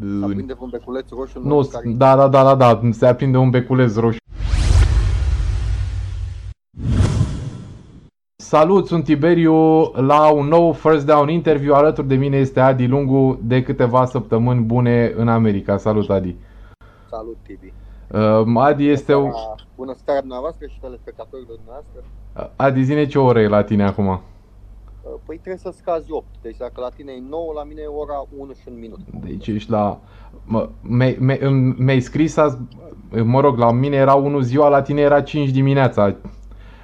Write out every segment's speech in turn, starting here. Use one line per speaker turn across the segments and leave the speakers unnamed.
Se aprinde un beculeț roșu
Nu, da, da, da, da, da, se aprinde un beculeț roșu. Salut, sunt Tiberiu la un nou First Down interview. Alături de mine este Adi Lungu de câteva săptămâni bune în America. Salut, Adi.
Salut, Tibi.
Uh, Adi este...
Bună, bună seara dumneavoastră și telespectatorilor dumneavoastră.
Adi, zine ce oră e la tine acum? Uh,
păi trebuie să scazi 8. Deci dacă la tine e 9, la mine e ora 1 și un minut.
Deci ești la... Mi-ai scris azi... Mă rog, la mine era 1 ziua, la tine era 5 dimineața.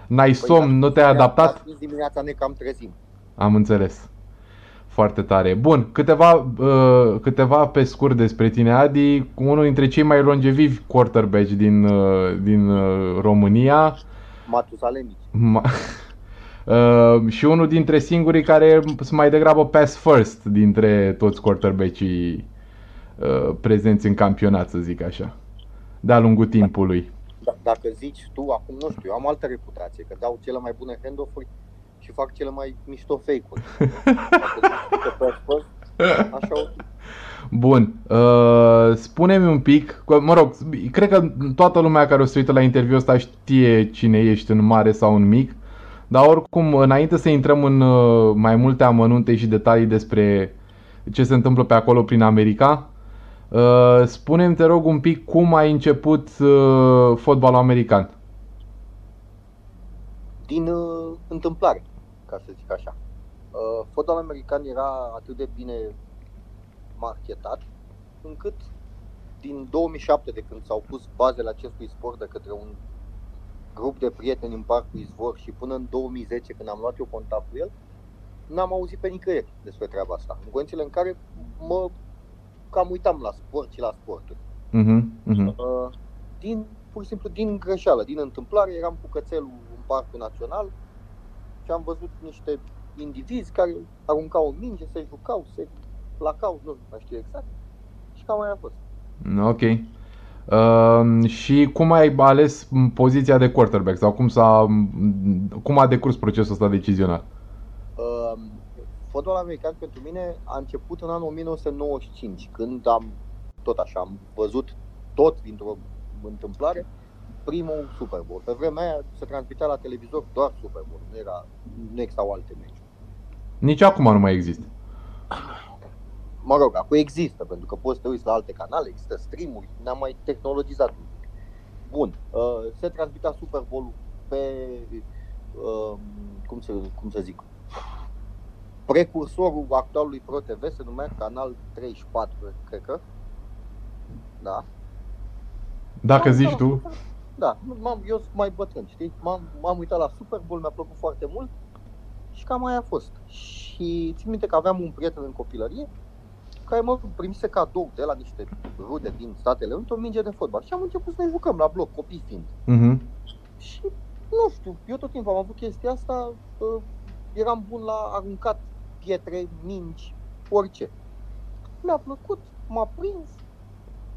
N-ai păi somn, da, nu te-ai adaptat?
dimineața ne cam trezim.
Am înțeles. Foarte tare. Bun, câteva, uh, câteva pe scurt despre tine, Adi. Unul dintre cei mai longevivi quarterbacks din, uh, din uh, România.
Matusalemici.
Ma- uh, și unul dintre singurii care sunt mai degrabă pass first dintre toți quarterbackii uh, prezenți în campionat, să zic așa, de-a lungul timpului.
Da, dacă zici tu, acum nu știu, eu am altă reputație, că dau cele mai bune handoff-uri și fac cele mai mișto fake-uri.
așa Bun. Uh, spune-mi un pic, mă rog, cred că toată lumea care o să uită la interviul ăsta știe cine ești în mare sau în mic, dar oricum, înainte să intrăm în uh, mai multe amănunte și detalii despre ce se întâmplă pe acolo prin America, Uh, spune-mi, te rog, un pic cum ai început uh, fotbalul american?
Din uh, întâmplare, ca să zic așa. Uh, fotbalul american era atât de bine marketat, încât din 2007, de când s-au pus bazele acestui sport de către un grup de prieteni în Parcul Izvor și până în 2010, când am luat eu contact cu el, n-am auzit pe nicăieri despre treaba asta. În condițiile în care mă cam uitam la sport și la sporturi. Uh-huh, uh-huh. Uh, din, pur și simplu din greșeală, din întâmplare, eram cu cățelul în Parcul Național și am văzut niște indivizi care aruncau o minge, se jucau, se placau, nu mai știu exact, și cam mai a fost.
Ok. Uh, și cum ai ales poziția de quarterback sau cum, s-a, cum a decurs procesul ăsta decizional?
Uh, fotbalul american pentru mine a început în anul 1995, când am, tot așa, am văzut tot dintr-o întâmplare, primul Super Bowl. Pe vremea aia se transmitea la televizor doar Super Bowl, nu, era, nu existau alte meci.
Nici acum nu mai există.
Mă rog, acum există, pentru că poți să te uiți la alte canale, există streamuri, ne-am mai tehnologizat. Bun, uh, se transmitea Super Bowl pe, uh, cum, să, cum să zic, precursorul actualului Pro TV se numea Canal 34, cred că. Da.
Dacă m-am zici tu.
Da, m-am, eu sunt mai bătrân, știi? M-am, m-am uitat la Super Bowl, mi-a plăcut foarte mult și cam aia a fost. Și țin minte că aveam un prieten în copilărie care mă primise cadou de la niște rude din Statele Unite o minge de fotbal și am început să ne jucăm la bloc, copii fiind. Uh-huh. Și nu știu, eu tot timpul am avut chestia asta, uh, eram bun la aruncat pietre, mingi, orice. Mi-a plăcut, m-a prins.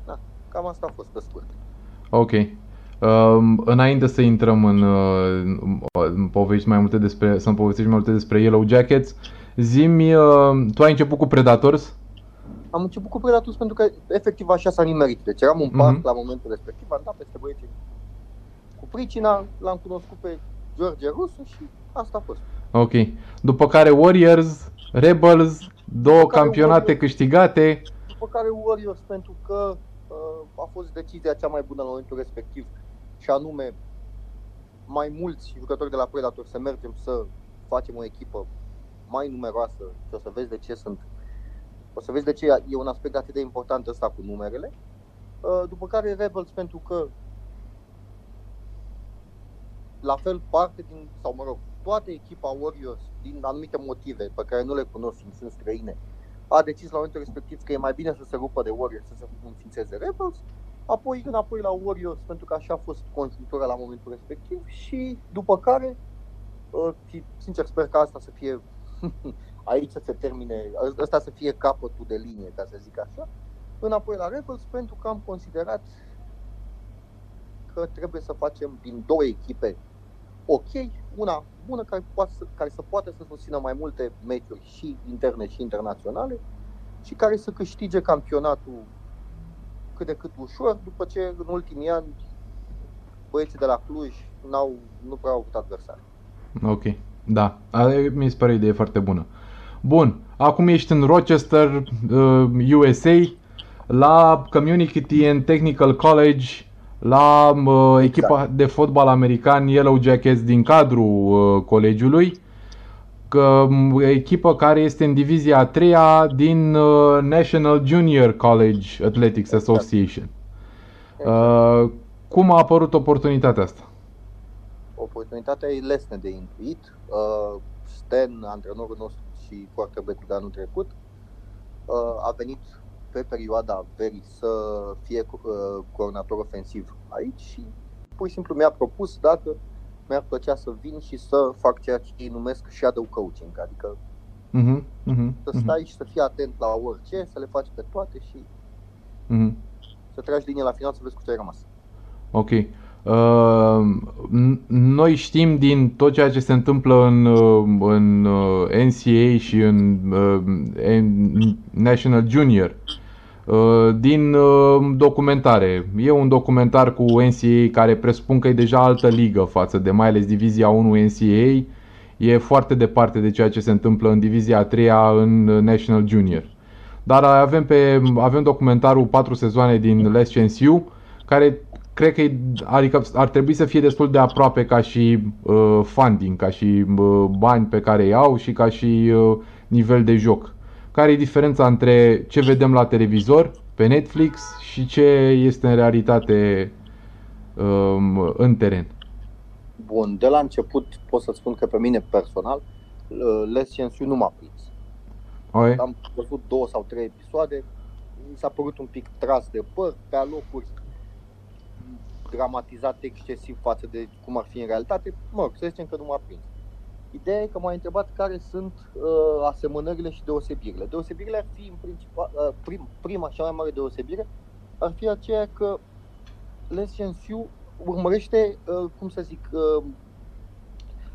Da, cam asta a fost pe scurt.
Ok. Uh, înainte să intrăm în, uh, în povești mai multe despre, să povestești mai multe despre Yellow Jackets, zimi, uh, tu ai început cu Predators?
Am început cu Predators pentru că efectiv așa s-a nimerit. Deci eram un parc uh-huh. la momentul respectiv, am dat peste băieții cu pricina, l-am cunoscut pe George Rusu și asta a fost.
Ok. După care Warriors, Rebels, două după campionate Warriors, câștigate.
După care Warriors, pentru că uh, a fost decizia cea mai bună în momentul respectiv și anume mai mulți jucători de la Predator să mergem să facem o echipă mai numeroasă și o să vezi de ce sunt o să vezi de ce e un aspect atât de important ăsta cu numerele. Uh, după care Rebels pentru că la fel parte din, sau mă rog, toată echipa Warriors, din anumite motive pe care nu le cunosc și sunt străine, a decis la momentul respectiv că e mai bine să se rupă de Warriors, să se înființeze Rebels, apoi înapoi la Warriors, pentru că așa a fost conjunctura la momentul respectiv și după care, uh, sincer sper că asta să fie aici să se termine, ăsta să fie capătul de linie, ca să zic așa, înapoi la Rebels, pentru că am considerat că trebuie să facem din două echipe ok, una bună care, poate să, care să poată să susțină mai multe meciuri și interne și internaționale și care să câștige campionatul cât de cât ușor, după ce în ultimii ani băieții de la Cluj n-au, nu prea au avut adversari.
Ok, da, A- mi se pare o idee foarte bună. Bun, acum ești în Rochester, uh, USA, la Community and Technical College, la uh, echipa de fotbal american Yellow Jackets din cadrul uh, colegiului, că, m, echipă care este în divizia a treia din uh, National Junior College Athletics Association. Uh, cum a apărut oportunitatea asta?
Oportunitatea e lesne de intuit. Uh, Stan, antrenorul nostru și quarterback de anul trecut, uh, a venit pe perioada verii să fie uh, coordonator ofensiv aici și pur și simplu mi-a propus dacă mi-ar plăcea să vin și să fac ceea ce ei numesc shadow coaching, adică
Mhm, mhm,
să
mhm,
stai și să fii atent la orice, să le faci pe toate și
mhm.
să tragi linie la final să vezi cu ce ai rămas.
Ok. Uh, n- noi știm din tot ceea ce se întâmplă în, uh, în uh, NCAA și în, uh, în National Junior, uh, din uh, documentare. E un documentar cu NCAA care presupun că e deja altă ligă față de mai ales Divizia 1 NCAA. E foarte departe de ceea ce se întâmplă în Divizia a 3 în uh, National Junior. Dar avem, pe, avem documentarul 4 sezoane din Les Chansiu, care cred că e, adică ar trebui să fie destul de aproape ca și uh, funding, ca și uh, bani pe care îi au și ca și uh, nivel de joc. Care e diferența între ce vedem la televizor, pe Netflix și ce este în realitate um, în teren?
Bun, de la început pot să spun că pe mine personal uh, Les Chansiu nu m-a prins.
Okay?
Am văzut două sau trei episoade, mi s-a părut un pic tras de păr, pe alocuri dramatizat excesiv față de cum ar fi în realitate. Mă rog, să zicem că nu m-a prins. Ideea e că m-a întrebat care sunt uh, asemănările și deosebirile. Deosebirile ar fi, în principal, uh, prim, prima și cea mai mare deosebire ar fi aceea că Les Chansiu urmărește, uh, cum să zic, uh,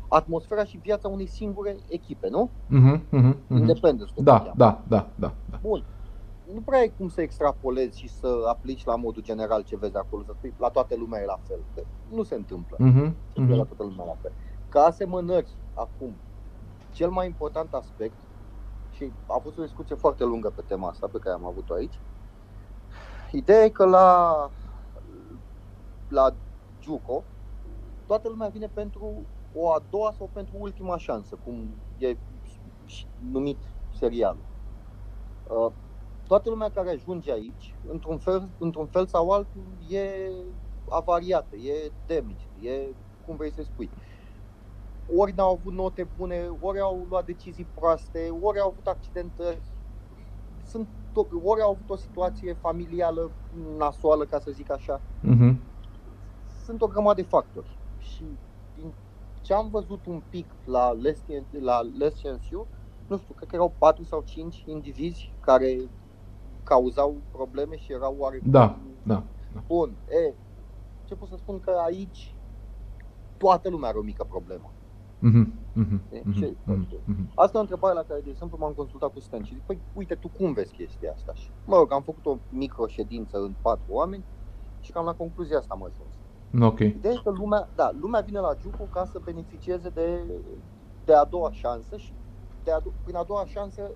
atmosfera și viața unei singure echipe, nu?
Mhm, mhm, mhm.
Independence. cum se
Da,
cheamă.
da, da, da, da.
Bun. Nu prea ai cum să extrapolezi și să aplici la modul general ce vezi acolo, să spui la toată lumea e la fel. Că nu se întâmplă
Mhm,
să fie la
mhm.
toată lumea la fel. Ca asemănări, acum, cel mai important aspect, și a fost o discuție foarte lungă pe tema asta pe care am avut-o aici, ideea e că la, la Juco, toată lumea vine pentru o a doua sau pentru ultima șansă, cum e și numit serialul. Uh, Toată lumea care ajunge aici, într-un fel, într-un fel sau altul, e avariată, e damaged, e cum vrei să spui. Ori n-au avut note bune, ori au luat decizii proaste, ori au avut accidentări, sunt, ori au avut o situație familială nasoală, ca să zic așa.
Mhm.
Sunt o grămadă de factori. Și din ce am văzut un pic la Les, la Les Chansiu, nu știu, cred că erau 4 sau 5 indivizi care cauzau probleme și erau oarecum
Da, da.
Bun, e, ce pot să spun că aici toată lumea are o mică problemă.
Mhm, mhm,
De
mhm,
ce?
mhm, mhm.
Asta e o întrebare la care, de exemplu, m-am consultat cu Stan și zic, păi, uite, tu cum vezi chestia asta? Și, mă rog, am făcut o micro ședință în patru oameni și cam la concluzia asta am ajuns.
Ok.
Ideea e că lumea, da, lumea vine la Juco ca să beneficieze de, de a doua șansă și de a, prin a doua șansă,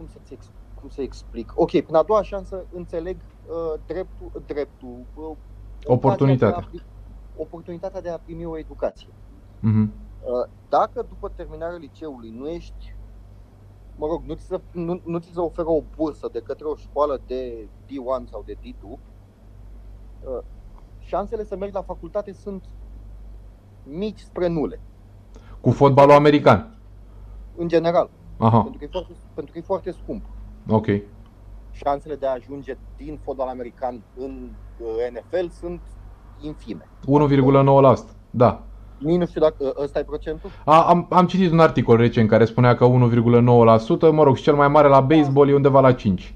cum să ex, cum să explic? Ok, prin a doua șansă înțeleg uh, dreptul, dreptul uh,
Oportunitatea.
ocazia de a pri- oportunitatea de a primi o educație.
Mhm.
Uh, Dacă după terminarea liceului nu ești, mă rog, nu ți se, nu, nu ți se oferă o bursă de către o școală de D1 sau de D2, uh, șansele să mergi la facultate sunt mici spre nule,
Cu fotbalul american.
în general,
Aha,
pentru că e foarte, pentru că e foarte scump.
ok.
Șansele de a ajunge din fotbal american în uh, NFL sunt infime.
1,9%. Da.
Nici nu știu dacă ăsta e procentul.
A, am, am citit un articol recent care spunea că 1,9%, mă rog, și cel mai mare la baseball e undeva la 5.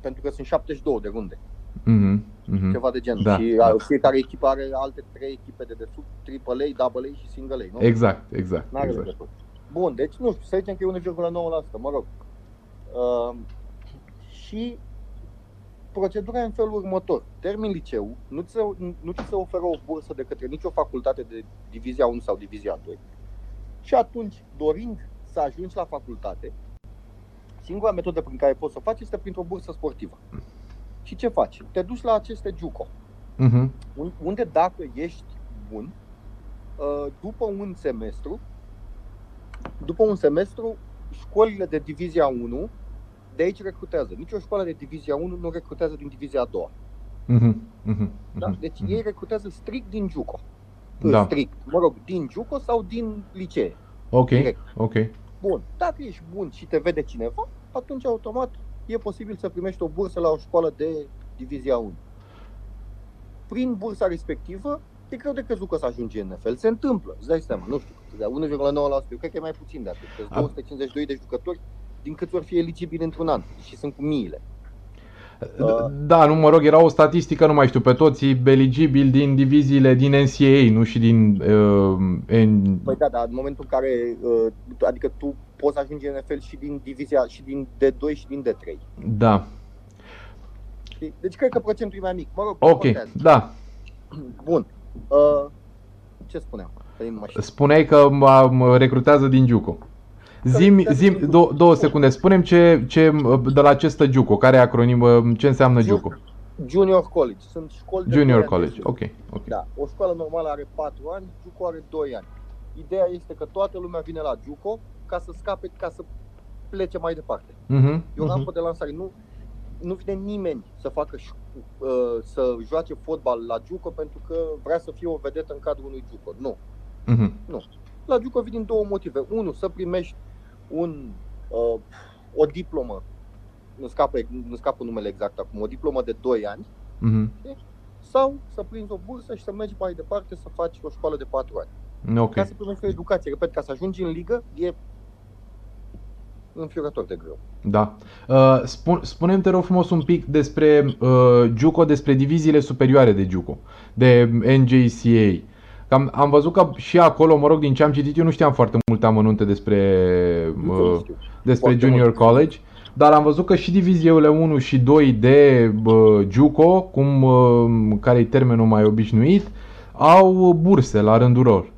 Pentru că sunt 72 de runde.
Mhm, mhm.
ceva de genul.
Da,
și
da.
da. fiecare echipă are alte trei echipe de desubt, AAA, AA și Single A, nu?
Exact, exact,
N-are
exact.
legătură. Bun, deci nu știu, să zicem că e 1,9%, mă rog. Uh, și procedura e în felul următor. Termin liceu, nu ți, se, nu ți se oferă o bursă de către nicio facultate de divizia 1 sau divizia 2. Și atunci, dorind să ajungi la facultate, singura metodă prin care poți să o faci este printr-o bursă sportivă. Și ce faci? Te duci la aceste JUCO,
Mhm.
un- unde dacă ești bun, uh, după un semestru, după un semestru, școlile de divizia 1 de aici recrutează. Nici o școală de divizia 1 nu recrutează din divizia a doua.
Mhm. Mhm.
Da?
Mhm.
Deci
Mhm.
ei recrutează strict din JUCO.
Da.
Strict, mă rog, din JUCO sau din licee.
Ok,
direct.
ok.
Bun, dacă ești bun și te vede cineva, atunci automat e posibil să primești o bursă la o școală de divizia 1. Prin bursa respectivă, e greu de crezut că să ajungi în NFL. Se întâmplă, îți dai seama, nu știu, cât, dar 1,9%, eu cred că e mai puțin de atât. Sunt
A-
252 de jucători din câți vor fi eligibili într-un an și sunt cu miile. Uh.
Da, nu, mă rog, era o statistică, nu mai știu, pe toți eligibili din diviziile din NCAA, nu și din uh, N...
Păi da, dar în momentul în care, uh, adică tu poți ajunge în NFL și din divizia, și din D2 și din D3.
Da,
Știi? Deci cred că procentul e mai mic. Mă rog, nu
ok,
contează.
da.
Bun. Uh, ce spuneam? Că nu mai știu.
Spuneai că mă, mă recrutează din Juco. Zim, zim, dou- două secunde, spunem ce, ce, de la ce stă Juco, care e acronimă, ce înseamnă Juco?
Junior College. Sunt școli de
Junior
doi ani de
College,
sus.
ok, ok.
Da, o școală normală are 4 ani, Juco are 2 ani. Ideea este că toată lumea vine la Juco ca să scape, ca să plece mai departe.
Mhm,
E o
mhm.
rampă de lansare. Nu, nu vine nimeni să facă ș- uh, să joace fotbal la Juco pentru că vrea să fie o vedetă în cadrul unui Juco. Nu.
Mhm.
La Juco vin din două motive. Unu, să primești un, uh, o diplomă, nu scapă, nu scapă numele exact acum, o diplomă de 2 ani,
Mhm.
sau să prinzi o bursă și să mergi mai departe să faci o școală de 4 ani.
Ok.
Ca să primești o educație. Repet, ca să ajungi în ligă, e înfiorător de greu.
Da. Uh, spun, spune-mi, te rog frumos, un pic despre uh, Juco, despre diviziile superioare de Juco, de NJCA. Am, am văzut că și acolo, mă rog, din ce am citit, eu nu știam foarte multe amănunte despre,
Nici eu nu
uh,
știu.
despre
Foarte
Junior
mult.
College, dar am văzut că și diviziile 1 și 2 de uh, Juco, cum, uh, care e termenul mai obișnuit, au burse la rândul lor.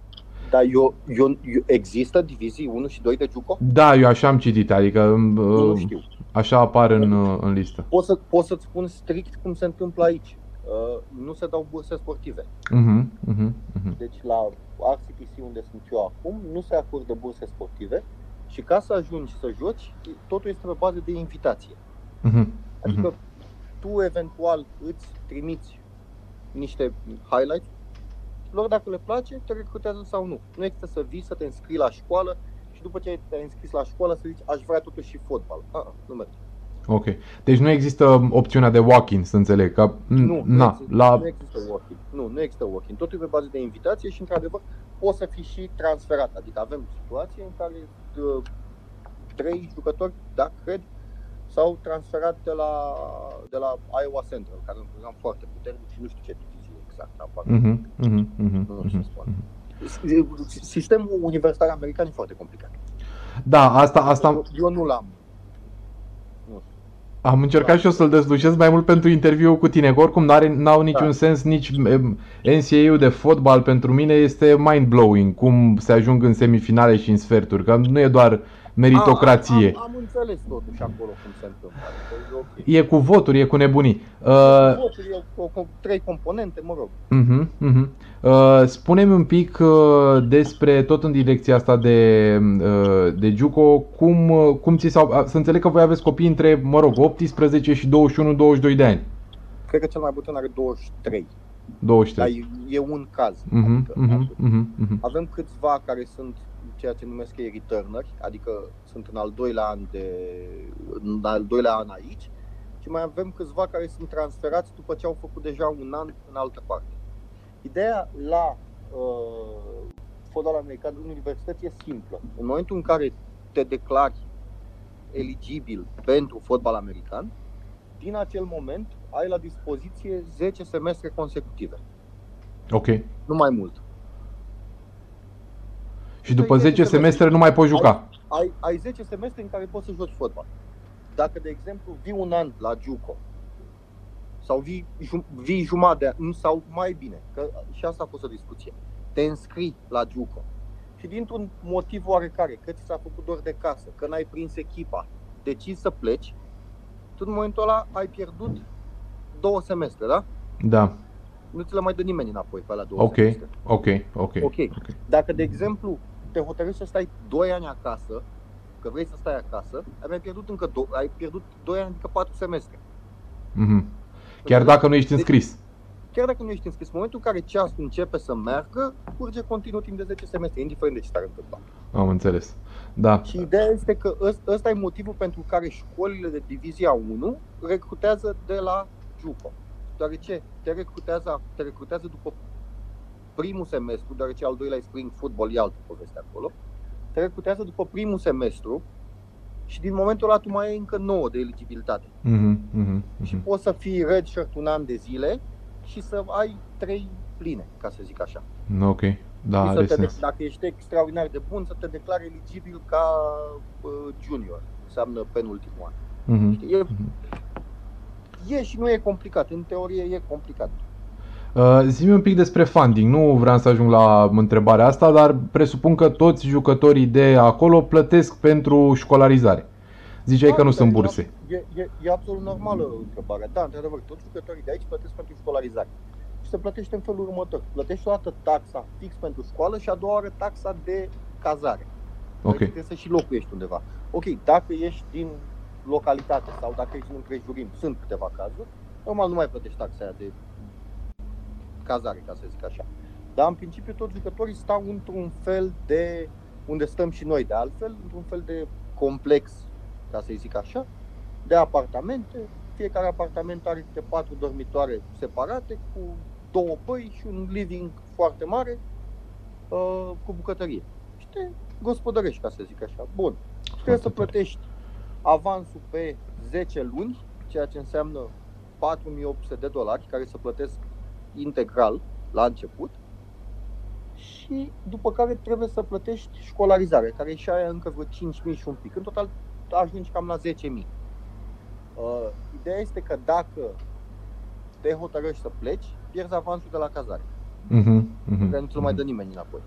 Dar eu, eu, eu, există divizii 1 și 2 de Juco?
Da, eu așa am citit, adică
Eu nu
uh,
știu.
așa apar în, uh, în listă.
Pot, să, pot să-ți spun strict cum se întâmplă aici. Uh, nu se dau burse sportive.
Mhm, mhm, mhm.
Deci la RCTC unde sunt eu acum, nu se acordă burse sportive și ca să ajungi să joci, totul este pe bază de invitație.
Mhm.
Adică tu eventual îți trimiți niște highlights lor dacă le place, te recrutează sau nu. Nu există să vii să te înscrii la școală și după ce te-ai înscris la școală să zici aș vrea totuși și fotbal. Ah, nu merge.
Ok. Deci nu există opțiunea de walk-in, să înțeleg. Că,
Nu,
na,
nu, există,
la...
nu există walk-in. Nu, nu există walk-in. Totul e pe bază de invitație și, într-adevăr, poți să fii și transferat. Adică avem situații în care uh, trei jucători, da, cred, s-au transferat de la, de la Iowa Central, care e un program foarte puternic și nu știu ce divizie exact. Apar.
Mhm, mhm, mhm,
Nu știu
mhm.
ce spune. Sistemul universitar american e foarte complicat.
Da, asta, asta am,
Eu nu l-am. Nu știu.
am încercat și eu să-l dezlușesc mai mult pentru interviu cu tine, că oricum n-are, n-au niciun
Da.
sens, nici em, NCAA-ul de fotbal pentru mine este mind-blowing, cum se ajung în semifinale și în sferturi, că nu e doar meritocrație.
Am, am, am înțeles totuși acolo cum se întâmplă. Adică e ok.
E cu voturi, e cu nebunii. Uh,
Voturi, e cu, cu trei componente, mă rog.
Mhm, mhm. Uh, spune-mi un pic uh, despre tot în direcția asta de, uh, de Juco, cum, uh, cum ți s-au, a, să înțeleg că voi aveți copii între, mă rog, 18 și 21-22 de ani.
Cred că cel mai bătrân are 23. Dar
23.
e, e un caz.
Mhm,
Adică,
mhm, mhm, mhm.
Avem câțiva care sunt ceea ce numesc ei returneri, adică sunt în al doilea an de în al doilea an aici și mai avem câțiva care sunt transferați după ce au făcut deja un an în altă parte. Ideea la uh, fotbal american în universități e simplă. În momentul în care te declari eligibil pentru fotbal american, din acel moment ai la dispoziție 10 semestre consecutive,
Ok.
nu mai mult.
Și după 10 semestre nu mai poți juca.
ai, ai 10 semestre în care poți să joci fotbal. dacă, de exemplu, vii un an la Juco sau vii, jum- vii jumătate de an, sau mai bine, că și asta a fost o discuție, te înscrii la Juco și dintr-un motiv oarecare, că ți s-a făcut dor de casă, că n-ai prins echipa, decizi să pleci, tu în momentul ăla ai pierdut două semestre, da?
Da.
Nu ți le mai dă nimeni înapoi pe la două
Ok,
semestre.
ok, ok.
Ok.
ok.
Dacă, de exemplu, te hotărăști să stai 2 ani acasă, că vrei să stai acasă, ai mai pierdut încă do- ai pierdut 2 ani, adică 4 semestre.
Mhm. Chiar dacă nu ești înscris.
Chiar dacă nu ești înscris, în momentul în care ceasul începe să meargă, curge continuu timp de 10 semestre, indiferent de ce s-ar întâmpla.
Am înțeles. Da.
Și ideea este că ăs- ăsta e motivul pentru care școlile de divizia 1 recrutează de la Juco. Deoarece te recrutează, te recrutează după primul semestru, deoarece al doilea e spring football, e altă poveste acolo. Te recrutează după primul semestru și din momentul ăla tu mai ai încă 9 de eligibilitate.
Mhm, mhm,
Și
mhm.
poți să fii redshirt un an de zile și să ai 3 pline, ca să zic așa.
Ok. Da,
Și să
are
te
sens.
de- dacă ești extraordinar de bun, să te declari eligibil ca uh, junior. Înseamnă penultimul an.
Mhm,
Știi? E,
mhm.
e și nu e complicat. În teorie e complicat.
Uh, zi un pic despre funding. Nu vreau să ajung la întrebarea asta, dar presupun că toți jucătorii de acolo plătesc pentru școlarizare. Ziceai că nu
Da,
sunt
e-
burse.
E, e, e absolut normală întrebarea. Da, într-adevăr, toți jucătorii de aici plătesc pentru școlarizare. Și se plătește în felul următor. Plătești o dată taxa fix pentru școală și a doua oară taxa de cazare.
Ok.
Trebuie să și locuiești undeva. Ok, dacă ești din localitate sau dacă ești în împrejurim, sunt câteva cazuri, normal nu mai plătești taxa aia de cazare, ca să zic așa. Dar în principiu toți jucătorii stau într-un fel de, unde stăm și noi de altfel, într-un fel de complex, ca să zic așa, de apartamente. Fiecare apartament are câte patru dormitoare separate, cu două băi și un living foarte mare, uh, cu bucătărie. Și te gospodărești, ca să zic așa. Bun. Și trebuie să
Foarte tare.
plătești avansul pe 10 luni, ceea ce înseamnă 4800 de dolari, care se plătesc integral la început. Și după care trebuie să plătești școlarizare, care e și aia încă vreo 5.000 și un pic. În total ajungi cam la 10.000. Uh, ideea este că dacă te hotărăști să pleci, pierzi avansul de la cazare
Mhm, mhm,
care nu ți-l mai
mhm.
dă nimeni înapoi.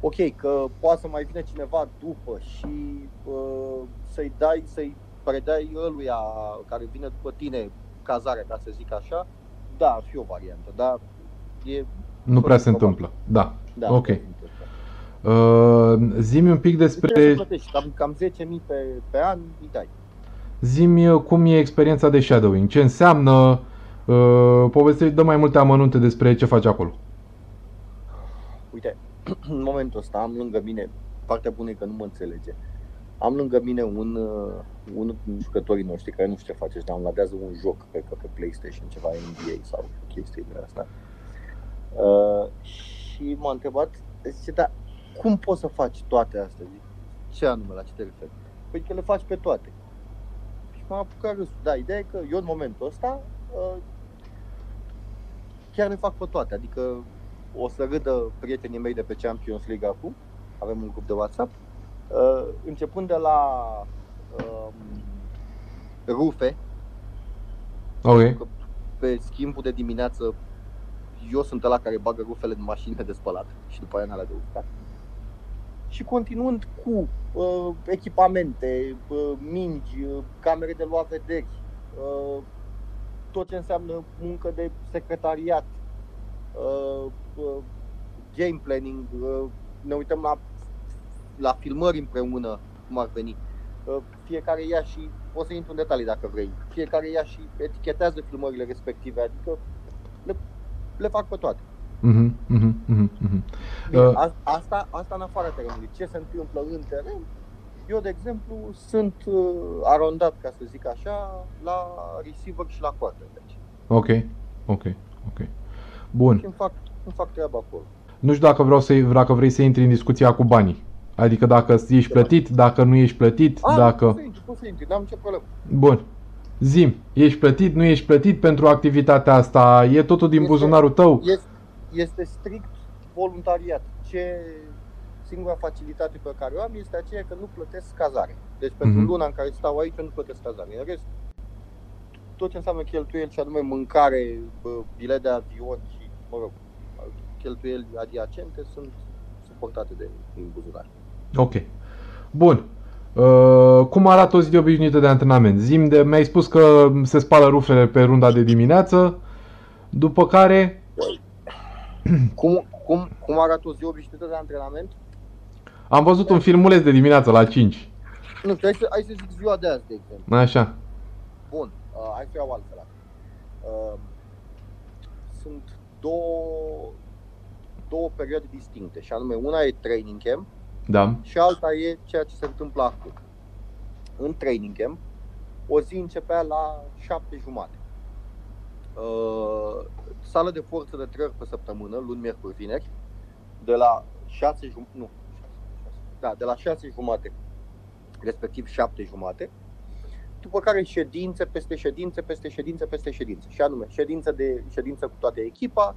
Ok, că poate să mai vină cineva după și uh, să-i dai, să-i predai ăluia care vine după tine cazarea, ca să zic așa, da, ar fi o variantă, dar e...
Nu prea se
probabil.
întâmplă. Da.
Da,
Ok.
nu se întâmplă.
Uh, zi-mi un pic
Trebuie să
despre...
plătești, cam, cam 10.000 pe, pe an, îi dai.
Zi-mi uh, cum e experiența de shadowing. Ce înseamnă... Uh, povestește, dă mai multe amănunte despre ce faci acolo.
Uite, în momentul ăsta am lângă mine, partea bună e că nu mă înțelege, am lângă mine un, uh, unul din jucătorii noștri care nu știu ce face, își downloadează un joc, cred că pe PlayStation, ceva NBA sau chestii de asta. Uh, și m-a întrebat, zice, da, cum poți să faci toate astea? Zic, ce anume, la ce te referi? Păi că le faci pe toate. Și m-a apucat râsul. Da, ideea e că eu în momentul ăsta uh, chiar le fac pe toate, adică o să râdă prietenii mei de pe Champions League acum, avem un grup de WhatsApp, uh, începând de la um, rufe,
Ok.
că pe schimbul de dimineață eu sunt ăla care bagă rufele în mașinile de spălat și după aia în alea de uscat. Și continuând cu uh, echipamente, uh, mingi, uh, camere de luat vederi, uh, tot ce înseamnă muncă de secretariat, uh, uh, game planning, uh, ne uităm la, la filmări împreună, cum ar veni. Uh, fiecare ia și, poți să intru în detalii dacă vrei, fiecare ia și etichetează filmările respective, adică le, le fac pe toate.
Mhm, mhm, mhm, mhm.
Bine,
Uh.
a- asta, asta în afara terenului. Ce se întâmplă în teren? Eu, de exemplu, sunt uh, arondat, ca să zic așa, la receiver și la quarterback.
Ok. Ok. Ok. Bun.
Și îmi fac, îmi fac treaba acolo.
Nu știu dacă, vreau să, dacă vrei să intri în discuția cu banii. Adică dacă ești plătit, dacă nu ești plătit,
A,
dacă...
poți să intri, poți să intri, n-am nicio problemă.
Bun. Zim, ești plătit, nu ești plătit pentru activitatea asta? E totul din
Este-
buzunarul tău?
Este, este strict voluntariat. Ce singura facilitate pe care o am este aceea că nu plătesc cazare. Deci pentru
Mhm.
luna în care stau aici eu nu plătesc cazare. În rest, tot ce înseamnă cheltuieli și anume mâncare, bă, bilet de avion și, mă rog, cheltuieli adiacente sunt suportate de din buzunar.
Ok. Bun. Uh, cum arată o zi de obișnuită de antrenament? Zim de, mi-ai spus că se spală rufele pe runda de dimineață, după care...
Cum, cum, cum arată o zi obișnuită de antrenament?
Am văzut un filmuleț de dimineață la 5.
Nu știu, hai să, hai să zic ziua de azi, de exemplu.
Așa.
Bun, uh, hai să iau altfel. Uh, sunt două, două perioade distincte și anume una e training camp
Da.
și alta e ceea ce se întâmplă acum. În training camp, o zi începea la șapte jumate. Uh, sală de forță de trei ori pe săptămână, luni, miercuri, vineri, de la șase jumate, nu, șase, da, de la șase jumate, respectiv șapte jumate, după care ședințe peste ședințe, peste ședințe, peste ședințe. Și anume, ședință, de, ședință cu toată echipa,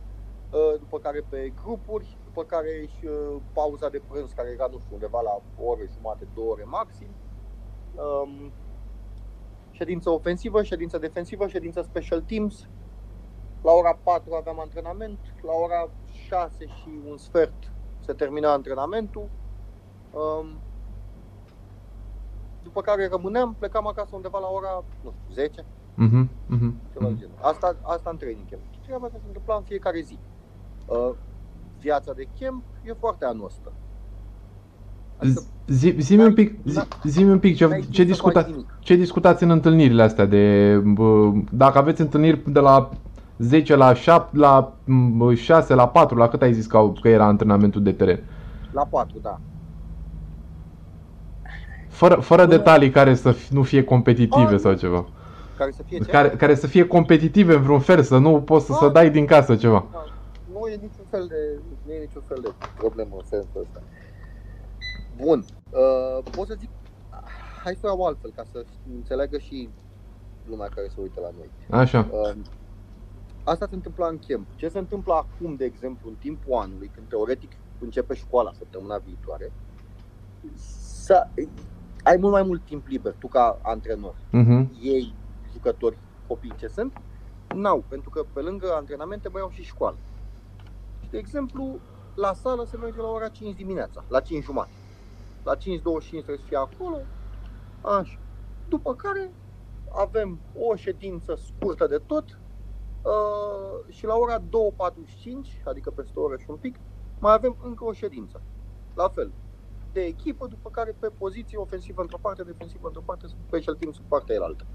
uh, după care pe grupuri, după care și uh, pauza de prânz, care era, nu știu, undeva la o oră jumate, două ore maxim. Um, ședință ofensivă, ședință defensivă, ședință special teams. La ora 4 aveam antrenament, la ora 6 și un sfert se termina antrenamentul. Um, după care rămâneam, plecam acasă undeva la ora, nu știu, 10,
Mhm, mhm,
ceva de
mhm.
genul. Asta, asta în training camp. Treaba asta se întâmpla în fiecare zi. Uh, viața de camp e foarte anostă. Adică
Zi, zi-mi un pic, zi, zi un pic ce,
n-ai
ce,
timp să
discuta,
faci nimic.
ce discutați în întâlnirile astea de bă, dacă aveți întâlniri de la 10 la 7, la bă, 6, la 4, la cât ai zis că, au- că era antrenamentul de teren?
La 4, da.
Fără, fără
Până-
detalii care să fi- nu fie competitive
Ah,
sau
nu.
ceva.
Care să fie ce?
Care, care să fie competitive în vreun fel, să nu poți să, să
Ah.
dai din casă ceva.
Da, Nu e niciun fel de, nu e niciun fel de problemă în sensul ăsta. Bun. Uh, pot să zic, hai să o iau altfel, ca să înțeleagă și lumea care se uită la noi.
Așa.
Uh, asta se întâmpla în camp. Ce se întâmplă acum, de exemplu, în timpul anului, când teoretic începe școala săptămâna viitoare, să ai mult mai mult timp liber, tu ca antrenor.
Mhm.
Ei, jucători, copii ce sunt, n-au, pentru că pe lângă antrenamente mai au și școală. Și, de exemplu, la sală se merge la ora 5 dimineața, la 5 jumate. La 5.25 trebuie să fie acolo, așa. După care avem o ședință scurtă de tot uh, și la ora 2.45, adică peste o oră și un pic, mai avem încă o ședință. La fel, de echipă, după care pe poziție ofensivă într-o parte, defensivă într-o parte, special team sub partea elaltă.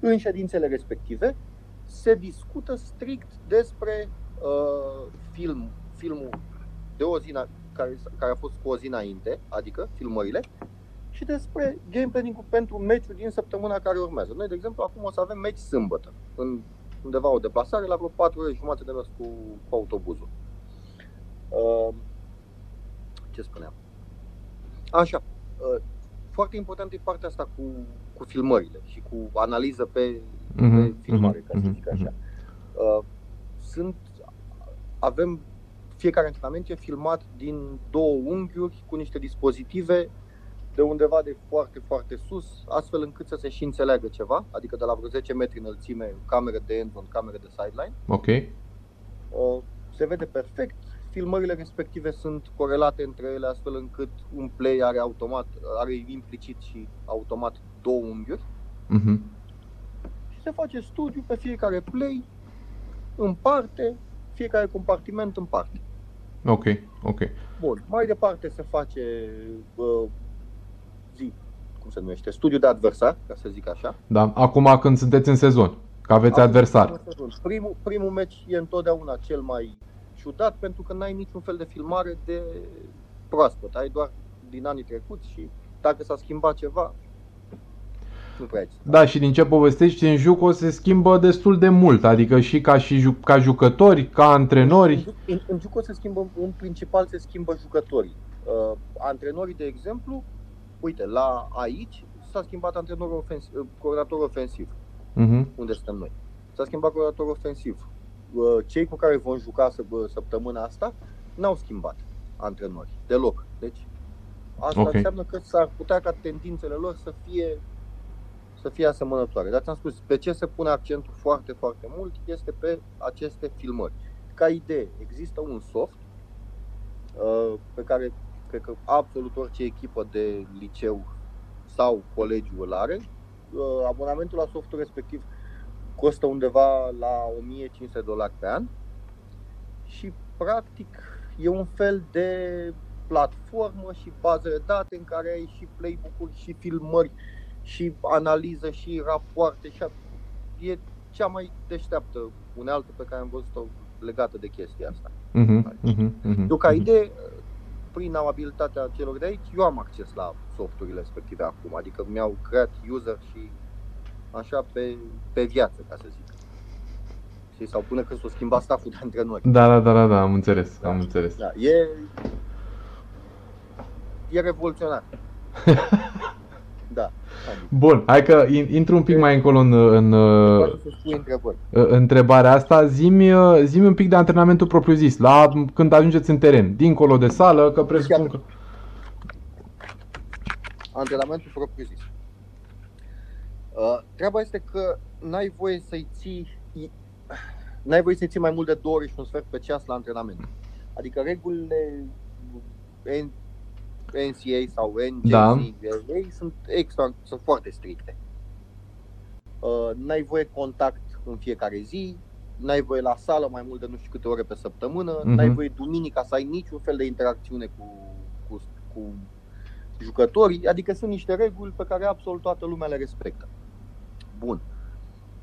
În ședințele respective se discută strict despre uh, film, filmul de o zi na- care, care a fost cu o zi înainte, adică filmările, și despre game planning pentru meciul din săptămâna care urmează. Noi, de exemplu, acum o să avem meci sâmbătă, în undeva o deplasare la vreo 4 ore jumate de mers cu, cu autobuzul. Uh, ce spuneam? Așa. Uh, foarte important e partea asta cu, cu filmările și cu analiză pe, pe
Mhm,
filmare,
mhm,
ca să
mhm,
zic așa. Uh, sunt, avem, fiecare antrenament e filmat din două unghiuri cu niște dispozitive de undeva de foarte, foarte sus, astfel încât să se și înțeleagă ceva, adică de la vreo 10 metri înălțime, cameră de endzone, cameră de sideline.
Ok.
Uh, se vede perfect, filmările respective sunt corelate între ele astfel încât un play are automat, are implicit și automat două unghiuri
Mhm.
și se face studiu pe fiecare play în parte, fiecare compartiment în parte.
Ok, ok.
Bun, mai departe se face uh, zi, cum se numește, studiu de adversar, ca să zic așa.
Da. Acum când sunteți în sezon, că aveți
Acum,
adversar.
Primul, primul meci e întotdeauna cel mai ciudat pentru că n-ai niciun fel de filmare de proaspăt, ai doar din anii trecuți și dacă s-a schimbat ceva, nu prea ai ce să
Da, și din ce povestești, în Juco se schimbă destul de mult, adică și ca, și ju- ca jucători, ca antrenori.
În, în, în Juco se schimbă, în principal se schimbă jucătorii. Uh, antrenorii, de exemplu, uite, la aici s-a schimbat antrenorul ofensiv, uh, coordonatorul ofensiv,
Mhm.
unde suntem noi. S-a schimbat coordonatorul ofensiv. Uh, cei cu care vom juca să, bă, săptămâna asta n-au schimbat antrenori, deloc. Deci Asta
Ok.
înseamnă că s-ar putea ca tendințele lor să fie să fie asemănătoare. Dar ți-am spus, pe ce se pune accentul foarte, foarte mult este pe aceste filmări. Ca idee, există un soft uh, pe care cred că absolut orice echipă de liceu sau colegiu îl are. Uh, abonamentul la softul respectiv costă undeva la 1500 dolari pe an și practic e un fel de platformă și bază de date în care ai și playbook-uri și filmări și analiză și rapoarte și a- e cea mai deșteaptă unealtă pe care am văzut-o legată de chestia asta.
Mhm, mhm, mhm,
Eu ca
mhm.
idee, prin amabilitatea celor de aici, eu am acces la softurile respective acum, adică mi-au creat user și așa pe, pe viață, ca să zic. Și sau până când s-o schimba stafful de antrenori.
Da, da, da, da, da, am înțeles,
Da.
am înțeles.
Da, e, e revoluționar. da. Adică,
Bun, hai că in- intru un pic mai încolo în, în uh,
poate să spui întrebări.
uh, întrebarea asta. Zimi, uh, zimi un pic de antrenamentul propriu-zis, la când ajungeți în teren, dincolo de sală, că presupun că...
antrenamentul propriu zis. Uh, treaba este că n-ai voie să-i ții n-ai voie să-i ții mai mult de două ore și un sfert pe ceas la antrenament. Adică regulile N- NCA sau NJC
Da.
ei sunt extra, sunt foarte stricte. Uh, n-ai voie contact în fiecare zi, n-ai voie la sală mai mult de nu știu câte ore pe săptămână,
Mhm.
n-ai voie duminica să ai niciun fel de interacțiune cu, cu, cu jucătorii, adică sunt niște reguli pe care absolut toată lumea le respectă. Bun.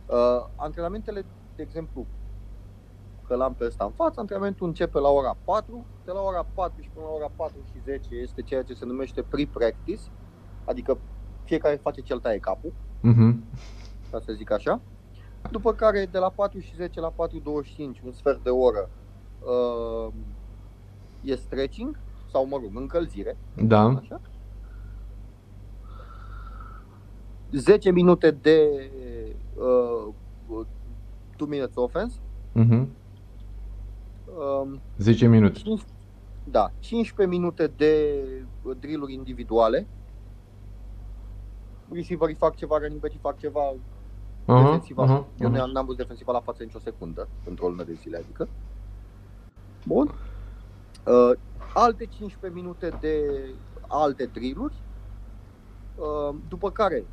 Uh, antrenamentele, de exemplu, că l-am pe ăsta în față, antrenamentul începe la ora 4, de la ora 4 și până la ora 4 și 10 este ceea ce se numește pre-practice, adică fiecare face cel taie capul,
Mhm.
ca să zic așa. După care de la 4 și 10 la 4.25, un sfert de oră, uh, e stretching sau, mă rog, încălzire,
Da.
așa. 10 minute de uh, 2 minutes offense,
Mhm.
Um,
10 minute.
5, da, 15 minute de drill-uri individuale. Receiverii fac ceva, running back fac ceva,
Aha,
defensiva.
aha,
Eu
aha.
n-am, n-am văzut defensiva la față nicio secundă, într-o lună de zile, adică. Bun. Uh, alte 15 minute de alte drill-uri, uh, după care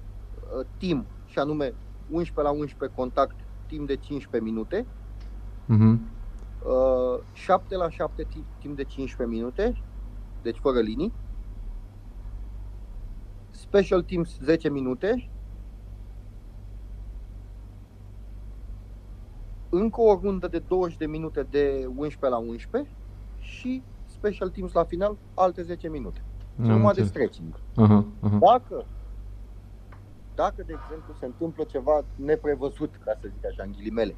uh, team, și anume 11 la 11 contact, timp de 15 minute,
Mhm.
Uh, 7 la 7 timp, timp de 15 minute, deci fără linii, special teams 10 minute, încă o rundă de 20 de minute de 11 la 11 și special teams la final alte 10 minute.
Am
Numai de
înțeles.
stretching.
Aha, aha.
Dacă, dacă, de exemplu, se întâmplă ceva neprevăzut, ca să zic așa, în ghilimele,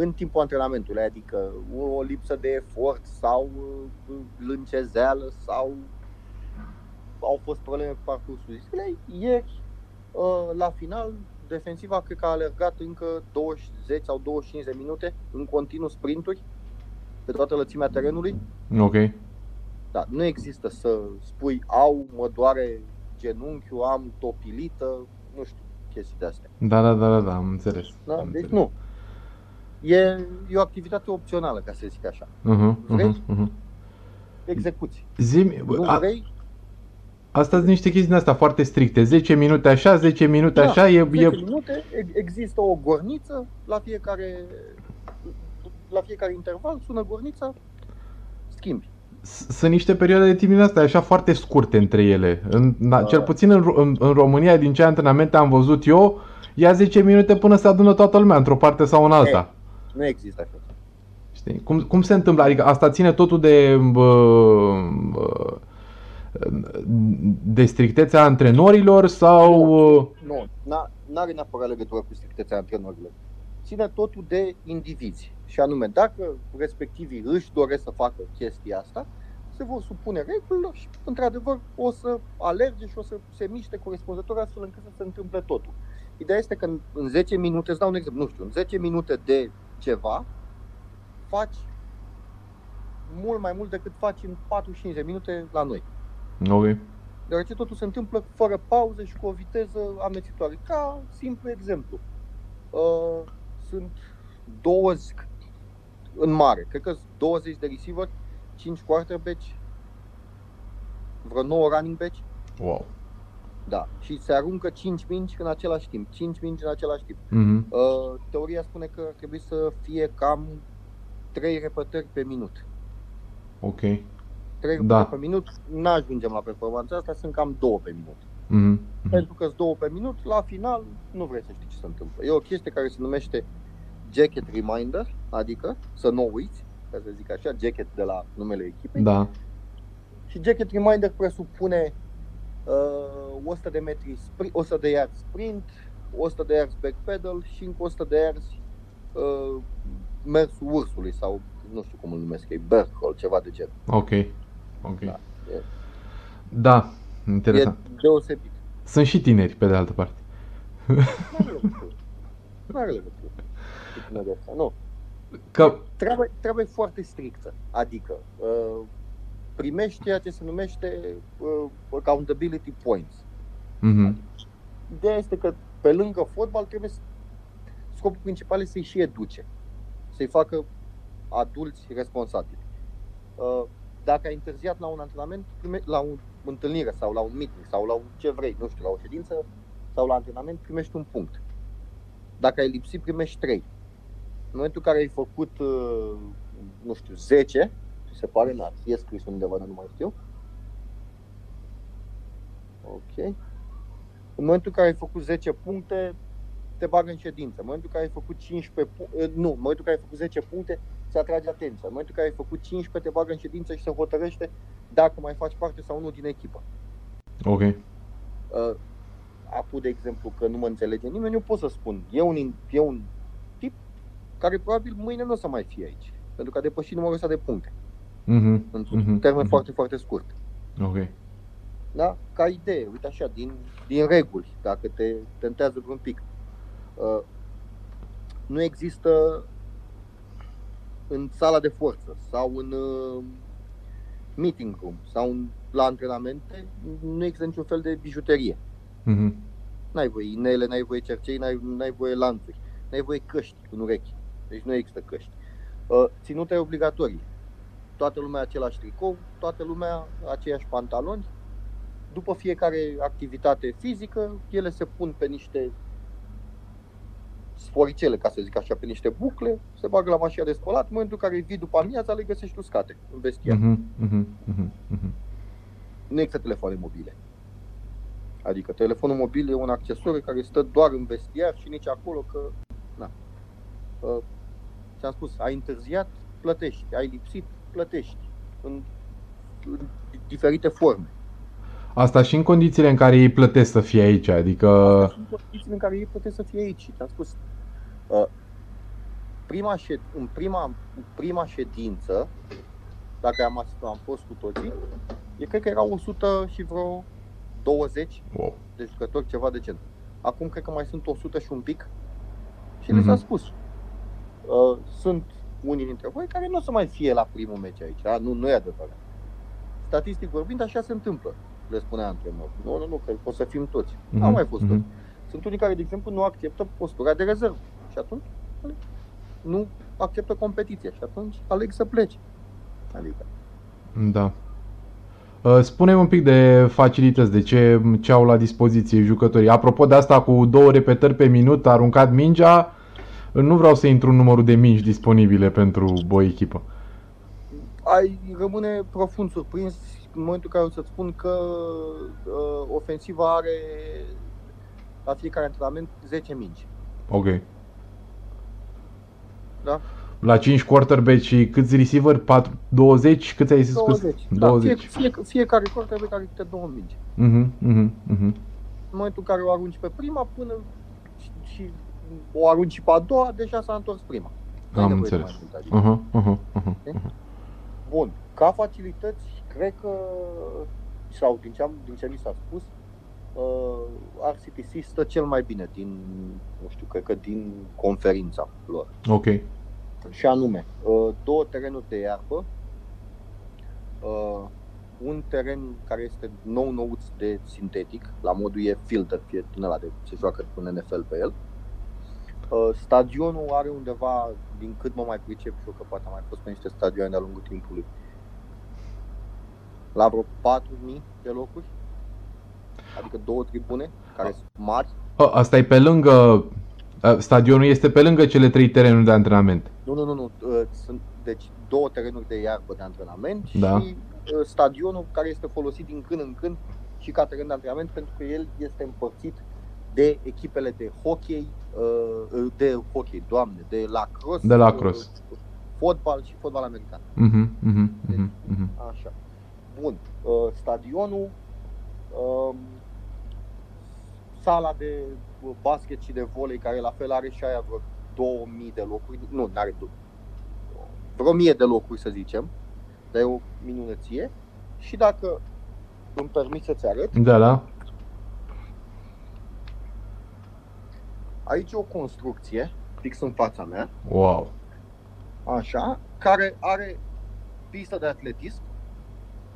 în timpul antrenamentului, adică o lipsă de efort sau uh, lâncezeală sau au fost probleme pe parcursul zilei, ieri, uh, la final, defensiva cred că a alergat încă 20 sau 25 de minute în continuu sprinturi pe toată lățimea terenului.
Ok.
Da, nu există să spui au, mă doare genunchiul, am topilită, nu știu, chestii de astea.
Da, da, da, da, da, am înțeles.
Da?
Am
Deci
înțeles.
nu. E, e o activitate opțională, ca să zic așa.
Mhm,
Vrei?
mhm, mhm.
Execuții.
Zimi,
Nu
a,
vrei?
asta sunt niște chestii din astea foarte stricte. 10 minute așa, 10 minute
Da,
așa, e,
10
e,
minute, e- există o gorniță la fiecare la fiecare interval, sună gornița, schimbi.
sunt niște perioade de timp din astea așa foarte scurte între ele. În, na,
Da.
Cel puțin în, Ro- în, în România, din ce antrenamente am văzut eu, ia 10 minute până se adună toată lumea într-o parte sau în alta.
Nu există așa.
Știi? Cum, cum se întâmplă? Adică asta ține totul de bă, bă, de strictețea antrenorilor sau...
Nu, n-a- n-are neapărat legătură cu strictețea antrenorilor. Ține totul de indivizi. Și anume, dacă respectivii își doresc să facă chestia asta, se vor supune regulilor și, într-adevăr, o să alerge și o să se miște corespunzător astfel încât să se întâmple totul. Ideea este că în- în 10 minute, îți dau un exemplu, nu știu, în 10 minute de ceva, faci mult mai mult decât faci în 45 de minute la noi.
Ok.
Deoarece totul se întâmplă fără pauză și cu o viteză amețitoare. Ca simplu exemplu. Uh, sunt 20 în mare, cred că sunt 20 de receiver, 5 quarterbacks, vreo 9 running backs,
Wow.
Da, și se aruncă 5 mingi în același timp, 5 mingi în același timp.
Mhm.
Uh, teoria spune că ar trebui să fie cam 3 repetări pe minut.
Ok.
3 repetări
Da.
pe minut, nu ajungem la performanța asta, sunt cam 2 pe minut.
Mhm. Mhm.
Pentru că sunt 2 pe minut, la final nu vrei să știi ce se întâmplă. E o chestie care se numește jacket reminder, adică să nu o uiți, ca să zic așa, jacket de la numele echipei.
Da.
Și jacket reminder presupune uh, 100 de metri, spri- 100 de yards sprint, 100 de yards backpedal și încă 100 de yards uh, mersul ursului sau nu știu cum îl numesc ei, bear crawl, ceva de genul.
Ok. Ok.
Da. E-
Da. Interesant.
E deosebit.
Sunt și tineri, pe de altă parte.
Nu are legătură. Nu are legătură. cu tinerețea, Nu.
Că...
Treaba, treaba e foarte strictă. Adică uh, primești ceea ce se numește uh, accountability points.
Mhm.
Ideea este că pe lângă fotbal trebuie să, scopul principal este să-i și educe. Să-i facă adulți responsabili. Uh, Dacă ai întârziat la un antrenament, prime, la o întâlnire sau la un meeting sau la un ce vrei, nu știu, la o ședință sau la antrenament, primești un punct. Dacă ai lipsit, primești 3. În momentul în care ai făcut, uh, nu știu, 10, se pare, n e scris undeva, dar nu mai știu. Ok. În momentul în care ai făcut 10 puncte, te bagă în ședință. În momentul în care ai făcut 15 puncte, nu, în momentul în care ai făcut 10 puncte, se atrage atenția. În momentul în care ai făcut 15, te bagă în ședință și se hotărăște dacă mai faci parte sau nu din echipă.
Ok.
Uh, Apu, de exemplu, că nu mă înțelege nimeni, eu pot să spun, e un, in- e un tip care probabil mâine nu o să mai fie aici. Pentru că a depășit numărul ăsta de puncte.
Mhm.
Într-un
Mhm.
termen
Mhm.
foarte, foarte scurt.
Ok.
Da? Ca idee, uite așa, din, din reguli, dacă te tentează vreun pic. Uh, nu există în sala de forță sau în uh, meeting room sau în, la antrenamente, nu există niciun fel de bijuterie.
Mhm.
N-ai voie inele, n-ai voie cercei, n-ai, n-ai voie lanțuri, n-ai voie căști în urechi. Deci nu există căști. Uh, ținute obligatorii. Toată lumea același tricou, toată lumea aceiași pantaloni. După fiecare activitate fizică, ele se pun pe niște sforicele, ca să zic așa, pe niște bucle, se bagă la mașina de spălat, în momentul în care vii după amiaza, le găsești uscate în vestiar.
Mhm. Mhm. Mhm. Mhm.
nu există telefoane mobile. Adică telefonul mobil e un accesoriu care stă doar în vestiar și nici acolo că, na. Uh, ți-am spus, ai întârziat, plătești, ai lipsit, plătești. În, în diferite forme.
Asta și în condițiile în care ei plătesc să fie aici, adică...
Sunt condițiile în care ei puteți să fie aici. Și ți-am spus, uh, prima șed, în, prima, în prima ședință, dacă am, as- am fost cu toții, e cred că erau 100 și vreo 20
Wow.
de jucători, ceva de genul. Acum cred că mai sunt 100 și un pic și li s-a
Mhm.
spus. Uh, sunt unii dintre voi care nu o să mai fie la primul meci aici, da? nu, nu e adevărat. Statistic vorbind, așa se întâmplă, le spunea antrenorul. Nu, nu, nu, că o să fim toți. Nu au
Mhm.
mai fost
Mhm.
toți. Sunt unii care, de exemplu, nu acceptă postura de rezervă și atunci nu acceptă competiția și atunci aleg să plece. Adică,
Da. Uh, Spune-mi un pic de facilități, de ce, ce au la dispoziție jucătorii. Apropo de asta cu două repetări pe minut, aruncat mingea, nu vreau să intru în numărul de mingi disponibile pentru o echipă.
ai rămâne profund surprins în momentul în care o să-ți spun că uh, ofensiva are la fiecare antrenament 10 mingi.
Ok.
Da?
La 5 quarterback și câți receiver? 4, 20? Câți ai zis?
20.
20.
Da, fie, fie, fiecare corte are care câte două mingi.
Mhm, mhm, mhm.
În momentul în care o arunci pe prima până și, și o arunci și pe a doua, deja s-a întors prima. Nu ai
Am
nevoie de
înțeles.
mai mult, adică.
Aha, aha, aha.
Bun. Ca facilități, cred că, sau din ce, am, din ce mi s-a spus, uh, RCTC stă cel mai bine din, nu știu, cred că din conferința lor.
Ok.
Și anume, uh, două terenuri de iarbă, uh, un teren care este nou nouț de sintetic, la modul e filter, fie din ăla de se joacă cu NFL pe el. Uh, stadionul are undeva, din cât mă mai pricep și eu, că poate am mai fost pe niște stadioane de-a lungul timpului, la vreo 4.000 de locuri, adică două tribune care sunt mari.
A, asta e pe lângă, a, stadionul este pe lângă cele trei terenuri de antrenament.
Nu, nu, nu, nu. uh, Sunt deci două terenuri de iarbă de antrenament
Da.
și uh, stadionul care este folosit din când în când și ca teren de antrenament pentru că el este împărțit de echipele de hockey, uh, de hockey, doamne, de lacrosse,
De lacrosse.
uh, fotbal și fotbal american.
Mhm, mhm, mhm, mhm.
Așa. Bun. Uh, stadionul, um, sala de basket și de volei, care la fel are și aia vreo 2000 de locuri, nu, nu are vreo 1000 de locuri, să zicem, dar e o minunăție. Și dacă îmi permis să-ți arăt,
Da, da.
Aici e o construcție, fix în fața mea,
Wow.
așa, care are pistă de atletism,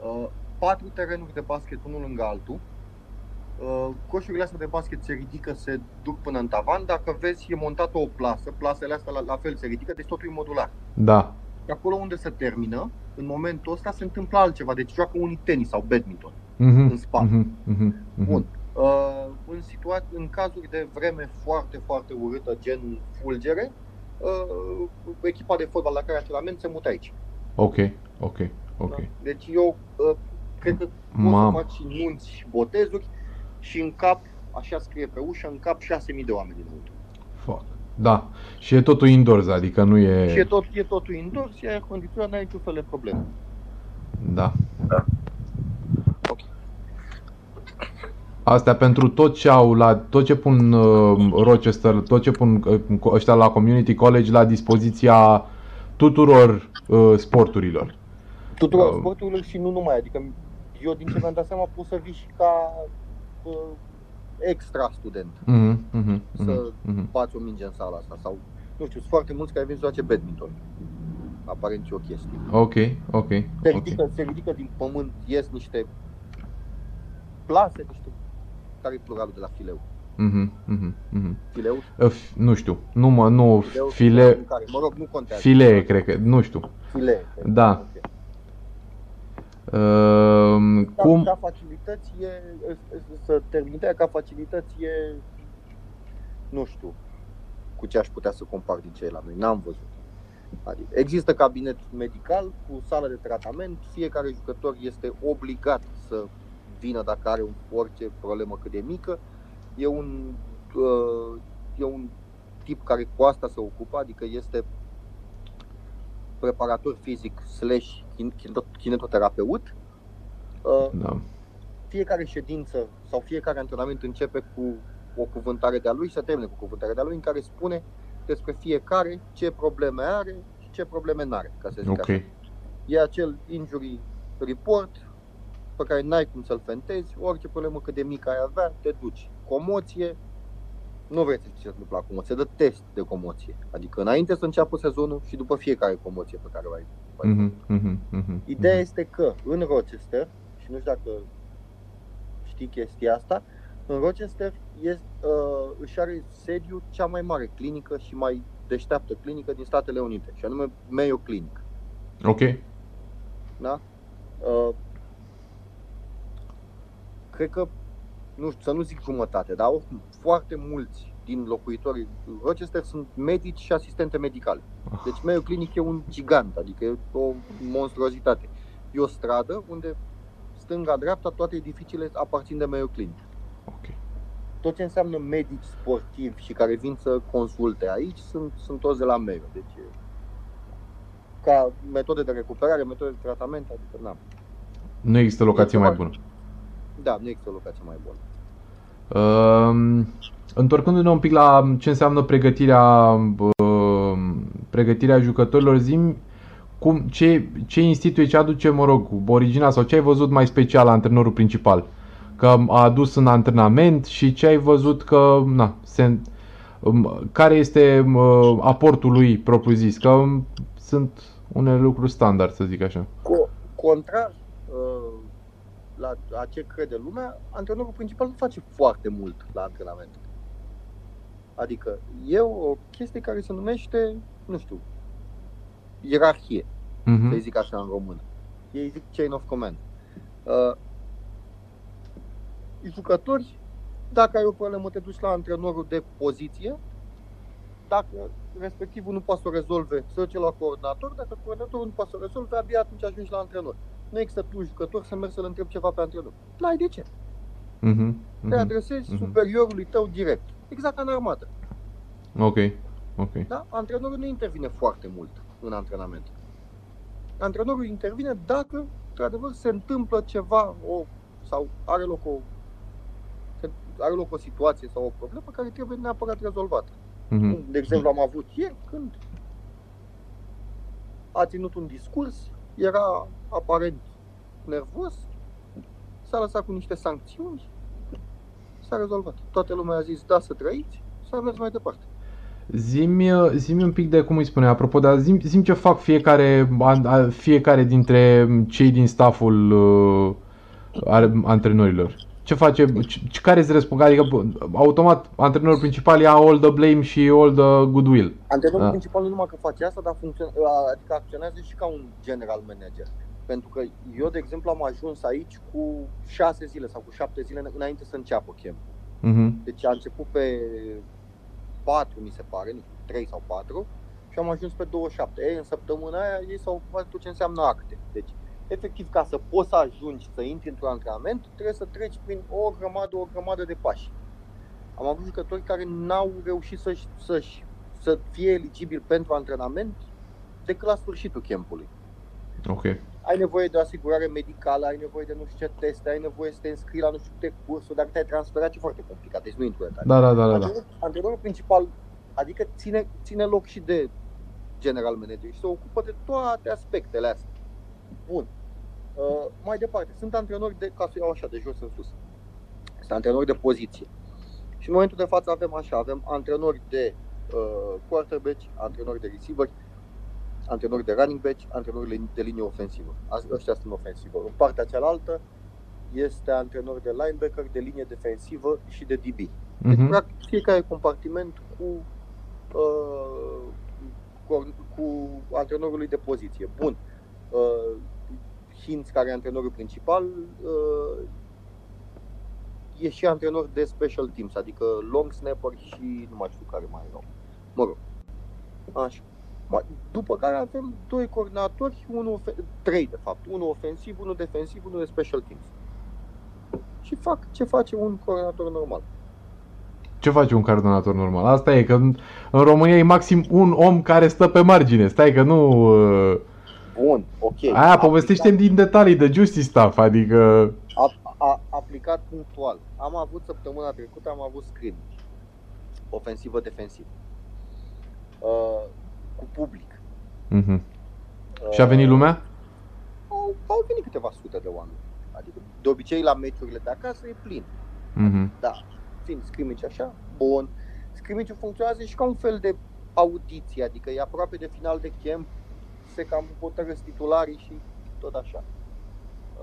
uh, patru terenuri de basket unul lângă altul. Uh, Coșurile astea de basket se ridică, se duc până în tavan. Dacă vezi, e montată o plasă. Plasele astea la, la fel se ridică, deci totul e modular.
Da.
Și acolo unde se termină, în momentul ăsta se întâmplă altceva. Deci joacă unii tenis sau badminton.
Mhm,
În spate.
mhm, mhm, mhm.
Bun. Uh, în, situa- în cazuri de vreme foarte, foarte urâtă, gen fulgere, uh, echipa de fotbal la care antrenament se mută aici.
Ok, ok, ok.
Da? Deci eu uh, cred că poți
Mamă.
să faci și nunți și botezuri și în cap, așa scrie pe ușă, în cap 6.000 de oameni dinăuntru.
Fuck. Da. Și e totul indoors, adică nu e...
Și e, tot, e totul indoors, și aer condiționat, n-ai niciun fel de problemă.
Da.
Da. Ok.
Astea pentru tot ce au la tot ce pun uh, Rochester, tot ce pun uh, ăștia la community college la dispoziția tuturor uh, sporturilor.
Tuturor
Uh.
sporturilor și nu numai, adică eu din ce mi-am dat seama poți să vii și ca uh, extra student,
Mhm, mhm,
Să
mhm, mhm.
bați o minge în sala asta sau nu știu, sunt foarte mulți care vin să joace badminton. Aparent e o chestie.
Ok, ok,
Se
ok.
ridică, se ridică din pământ, ies niște plase, niște care e pluralul de la fileu.
Mhm, mhm, mhm.
Fileu?
Uh, f- Nu știu, nu mă, nu,
Fileu
file,
Care, mă rog, nu contează.
filee, cred că, nu știu.
Filee. cred.
Da.
Ok.
Uh,
Ca,
cum?
ca facilități e, să termin ideea, ca facilități e, nu știu cu ce aș putea să compar din ce e la noi, n-am văzut. Adică există cabinet medical cu sală de tratament, fiecare jucător este obligat să vină dacă are un, orice problemă cât de mică. E un, uh, e un tip care cu asta se ocupă, adică este preparator fizic slash kin- kin- kinetoterapeut. Uh,
Da.
fiecare ședință sau fiecare antrenament începe cu o cuvântare de-a lui și se termină cu cuvântarea de-a lui în care spune despre fiecare ce probleme are și ce probleme n-are, ca să zic
Ok.
așa. E acel injury report pe care n-ai cum să-l fentezi, orice problemă cât de mică ai avea, te duci. Comoție, nu vrei să știi ce se întâmplă acum, se dă test de comoție. Adică înainte să înceapă sezonul și după fiecare comoție pe care o ai.
Mhm, mhm, mhm,
Ideea
mhm.
este că în Rochester, și nu știu dacă știi chestia asta, în Rochester este, uh, își are sediu cea mai mare clinică și mai deșteaptă clinică din Statele Unite, și anume Mayo Clinic.
Ok.
Da? Uh, cred că, nu știu, să nu zic jumătate, dar oricum foarte mulți din locuitorii Rochester sunt medici și asistente medicale. Deci Mayo Clinic e un gigant, adică e o monstruozitate. E o stradă unde stânga-dreapta toate edificiile aparțin de Mayo Clinic.
Ok.
Tot ce înseamnă medici sportivi și care vin să consulte aici sunt, sunt toți de la Mayo. Deci e ca metode de recuperare, metode de tratament, adică n-am.
Nu există locație mai bună.
Da, nu există o locație mai bună.
Uh, întorcându-ne un pic la ce înseamnă pregătirea, uh, pregătirea jucătorilor, zim cum, ce, ce instituție, ce aduce, mă rog, originea sau ce ai văzut mai special la antrenorul principal? Că a adus în antrenament și ce ai văzut că, na, se, um, care este uh, aportul lui propriu-zis? Că um, sunt unele lucruri standard, să zic așa.
Co- contrar uh, la a ce crede lumea, antrenorul principal nu face foarte mult la antrenament. Adică e o chestie care se numește, nu știu, ierarhie,
Mhm.
să zic așa în română. Ei zic chain of command. Uh, jucători, dacă ai o problemă, te duci la antrenorul de poziție, dacă respectivul nu poate să o rezolve, să duce la coordonator, dacă coordonatorul nu poate să o rezolve, abia atunci ajungi la antrenor. Nu există tu, jucător, să mergi să-l întrebi ceva pe antrenor. N-ai de ce.
Mhm.
Te
Mhm.
adresezi
Mhm.
superiorului tău direct. Exact ca în armată.
Ok. Ok.
Da? Antrenorul nu intervine foarte mult în antrenament. Antrenorul intervine dacă, într-adevăr, se întâmplă ceva o, sau are loc o, se- are loc o situație sau o problemă care trebuie neapărat rezolvată.
Mhm.
De exemplu, am avut ieri când a ținut un discurs, era aparent nervos, s-a lăsat cu niște sancțiuni, s-a rezolvat. Toată lumea a zis da să trăiți, s-a mers mai departe.
Zimi, zimi un pic de cum îi spune, apropo, dar zim, zim ce fac fiecare, an- a- fiecare dintre cei din stafful uh, are- antrenorilor. Ce face, ce, care îți răspund, adică bă, automat antrenorul principal ia all the blame și all the goodwill.
Antrenorul
Ah.
principal nu numai că face asta, dar funcțion- adică acționează și ca un general manager. Pentru că eu, de exemplu, am ajuns aici cu șase zile sau cu șapte zile înainte să înceapă camp.
Mhm.
Deci a început pe 4, mi se pare, nu știu, 3 sau 4 și am ajuns pe 27. Ei, în săptămâna aia ei s-au ocupat tot ce înseamnă acte. Deci, efectiv, ca să poți să ajungi să intri într-un antrenament, trebuie să treci prin o grămadă, o grămadă de pași. Am avut jucători care n-au reușit să-și, să-și, să fie eligibili pentru antrenament decât la sfârșitul campului.
Ok.
Ai nevoie de o asigurare medicală, ai nevoie de nu știu ce teste, ai nevoie să te înscrii la nu știu câte cursuri, dacă te-ai transferat, e foarte complicat, deci nu intru în detalii.
Da, da, da, da. da.
Antrenorul, antrenorul principal, adică ține, ține loc și de general manager și se ocupă de toate aspectele astea. Bun. Uh, mai departe, sunt antrenori de, ca să iau așa, de jos în sus. Sunt antrenori de poziție. Și în momentul de față avem așa, avem antrenori de uh, quarterback, antrenori de receiver, antrenori de running back, antrenori de linie ofensivă. As- Ăștia sunt ofensivă. În partea cealaltă este antrenor de linebacker, de linie defensivă și de DB. Deci,
Mhm.
practic, fiecare compartiment cu, uh, cu, cu antrenorului de poziție. Bun. Uh, Hinz, care e antrenorul principal, uh, e și antrenor de special teams, adică long snapper și nu mai știu care mai erau. Mă rog. Așa. Mai- După care avem doi coordonatori, unul ofe- trei de fapt, unul ofensiv, unul defensiv, unul de special teams. Și fac ce face un coordonator normal.
Ce face un coordonator normal? Asta e că în în România e maxim un om care stă pe margine. Stai că nu... uh,
Bun, ok.
Aia povestește din detalii de justice stuff, adică...
A, a, aplicat punctual. Am avut săptămâna trecută, am avut scrimmage. Ofensivă, defensivă. Uh, cu public.
Mhm.
Uh,
Și a venit lumea?
Au, au venit câteva sute de oameni. Adică, de obicei, la meciurile de acasă e plin.
Mhm.
Da, fiind scrimmage așa, bun. Scrimmage funcționează și ca un fel de audiție, adică e aproape de final de camp, se cam hotărăsc titularii și tot așa.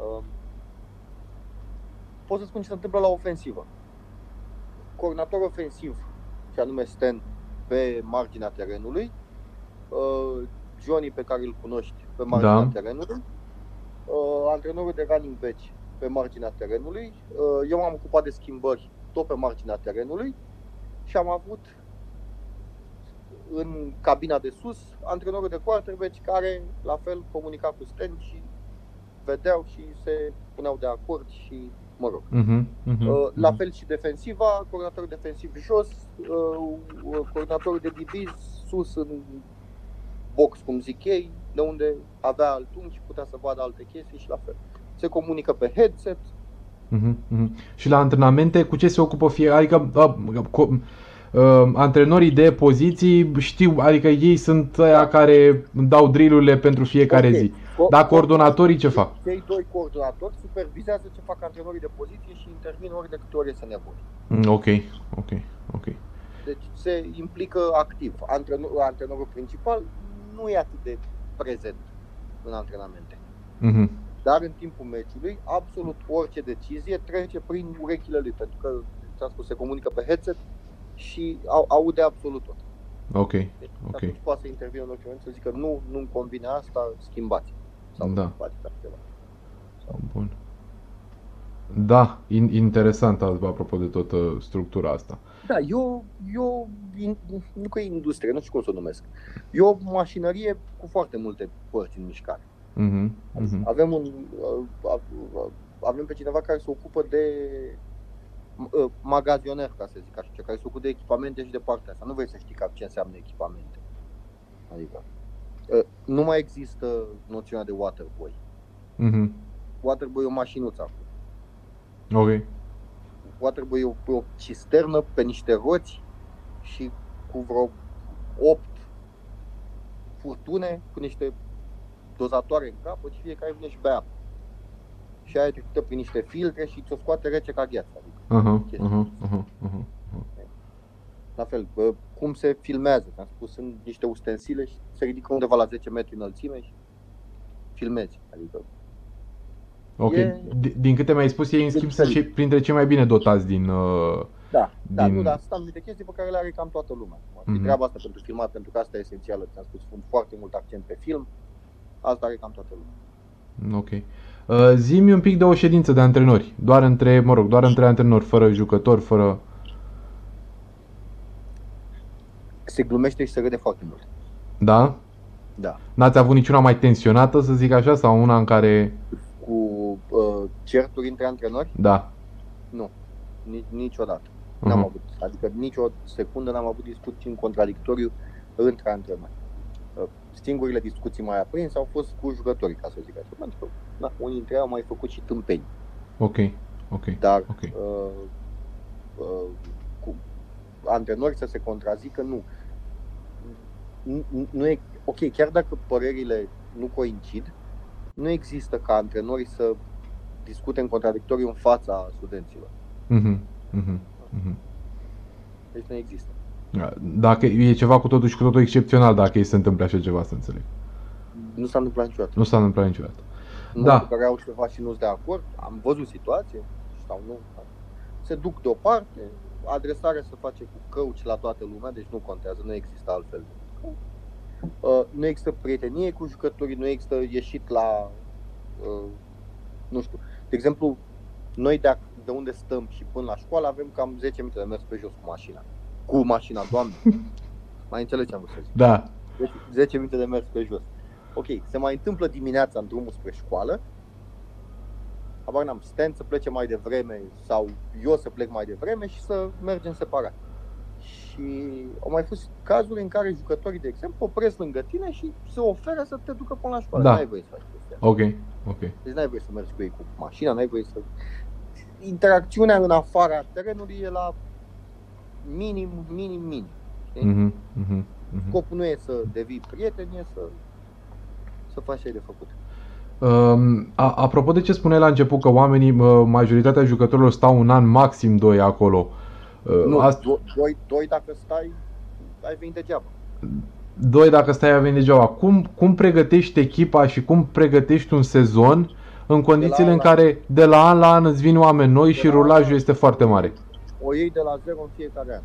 Um, pot să spun ce se întâmplă la ofensivă. Coordonator ofensiv, și anume Stan, pe marginea terenului, uh, Johnny pe care îl cunoști pe marginea
Da.
terenului, uh, antrenorul de running back pe marginea terenului, uh, eu m-am ocupat de schimbări tot pe marginea terenului și am avut în cabina de sus antrenorul de quarterback care la fel comunica cu Stan și vedeau și se puneau de acord și mă rog.
Mhm. Mhm.
Uh, La
Mhm.
fel și defensiva, coordonatorul defensiv jos, uh, uh, coordonatorul de DB sus în box, cum zic ei, de unde avea alt unghi și putea să vadă alte chestii și la fel. Se comunică pe headset,
Mhm, mhm. Și la antrenamente, cu ce se ocupă fie? Adică a, co- uh, antrenorii de poziții știu, adică ei sunt aia care dau drillurile pentru fiecare
Ok.
zi.
Co-
Dar coordonatorii ce fac?
Cei doi coordonatori supervizează ce fac antrenorii de poziție și intervin ori de câte ori este nevoie.
Mm, Ok, ok, ok.
Deci se implică activ. Antrenor, antrenorul principal nu e atât de prezent în antrenamente.
Mhm,
Dar în timpul meciului, absolut orice decizie trece prin urechile lui, pentru că, ți-am spus, se comunică pe headset și au, aude absolut tot.
Ok,
Deci
Ok.
atunci poate să intervină în orice moment să zică nu, nu-mi convine asta, schimbați. Sau
Da.
faceți altceva.
bun. Da, in, interesant asta, apropo de tot uh, structura asta.
Da, eu, eu in, nu că e industrie, nu știu cum să o numesc. E o mașinărie cu foarte multe părți în mișcare.
Mhm, mhm.
Avem, un, uh, uh, avem pe cineva care se ocupă de uh, magazioner, ca să zic așa, care se ocupă de echipamente și de partea asta. Nu vrei să știi cam ce înseamnă echipamente. Adică, uh, nu mai există noțiunea de waterboy.
Mhm.
Waterboy e o mașinuță acum.
Ok.
Waterboy e o, e o cisternă pe niște roți și cu vreo 8 furtune cu niște dozatoare în capăt și fiecare vine și bea apă. Și aia e trecută prin niște filtre și ți-o scoate rece ca gheață. Adică,
Aha,
chestii.
aha, aha, aha.
la fel, bă, cum se filmează, am spus, sunt niște ustensile și se ridică undeva la 10 metri înălțime și filmezi. Adică,
Ok.
E-
D- Din câte mi-ai spus, ei în schimb sunt
diferit.
cei, printre cei mai bine dotați din... Uh,
da, da,
Din-
nu, dar sunt anumite chestii pe care le are cam toată lumea.
Mhm.
Mm-hmm. Treaba asta pentru filmat, pentru că asta e esențială, ți-am spus, sunt foarte mult accent pe film, asta are cam toată lumea.
ok. Uh, zi-mi un pic de o ședință de antrenori. Doar între, mă rog, doar între antrenori, fără jucători, fără...
Se glumește și se râde foarte mult.
Da?
Da.
N-ați avut niciuna mai tensionată, să zic așa, sau una în care...
Cu uh, certuri între antrenori?
Da.
Nu, Nici, niciodată. N-am
Mhm.
avut, adică nicio secundă n-am avut discuții în contradictoriu între antrenori. Uh, Singurile discuții mai aprinse au fost cu jucătorii, ca să zic așa. Pentru că da, unii dintre ei au mai făcut și tâmpeni.
Ok, ok.
Dar
Ok.
uh, uh, cu antrenori să se contrazică, nu. Nu, nu e, ok, chiar dacă părerile nu coincid, nu există ca antrenorii să discute în contradictoriu în fața studenților.
Mhm, mhm, mhm.
Deci nu există.
Dacă e ceva cu totul și cu totul excepțional dacă îi se întâmple așa ceva, să înțeleg.
Nu s-a întâmplat niciodată.
Nu s-a întâmplat niciodată.
Nu
Da.
care au ceva și nu sunt de acord, am văzut situație sau nu. Se duc deoparte, adresarea se face cu căuci la toată lumea, deci nu contează, nu există altfel. Uh, nu există prietenie cu jucătorii, nu există ieșit la, uh, nu știu, de exemplu, noi de, ac- de unde stăm și până la școală avem cam 10 minute de mers pe jos cu mașina. Cu mașina, doamne. Mai înțelegi ce am vrut să zic.
Da.
Deci 10 minute de mers pe jos. Ok, se mai întâmplă dimineața în drumul spre școală, habar n-am, Stan să plece mai devreme sau eu să plec mai devreme și să mergem separat. Și au mai fost cazuri în care jucătorii, de exemplu, opresc lângă tine și se oferă să te ducă până la școală.
Da.
N-ai voie să faci chestia asta.
Ok, ok.
Deci n-ai voie să mergi cu ei cu mașina, n-ai voie să... Interacțiunea în afara terenului e la minim, minim, minim. știi?
Mhm, mhm, mhm.
Scopul nu e să devii prieten, e să, să faci ce ai de făcut.
Um, a, apropo de ce spuneai la început că oamenii, uh, majoritatea jucătorilor stau un an, maxim doi acolo. Uh,
Nu,
asta,
do- doi, doi dacă stai, ai venit degeaba.
doi dacă stai a venit degeaba. Cum, cum pregătești echipa și cum pregătești un sezon în condițiile
an
în
la-
care de la an la an îți vin oameni noi și
la an
rulajul
la-
este foarte mare?
O iei de la zero în fiecare an.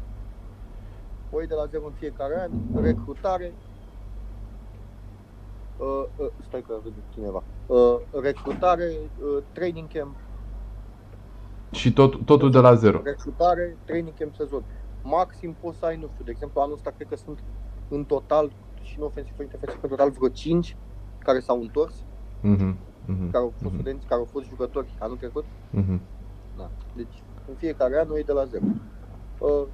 O iei de la zero în fiecare an, recrutare, uh, uh, stai că vede cineva, uh, recrutare, uh, training camp,
Și tot, totul de la zero.
recrutare, training camp sezon. Maxim poți să ai, nu știu, de exemplu, anul ăsta cred că sunt în total, și nu ofensiv, defensiv, în total vreo 5 care s-au întors,
Mhm, mhm,
care au fost
Mhm.
studenți, care au fost jucători anul trecut.
mhm.
Da. Deci, în fiecare an noi de la zero. Uh,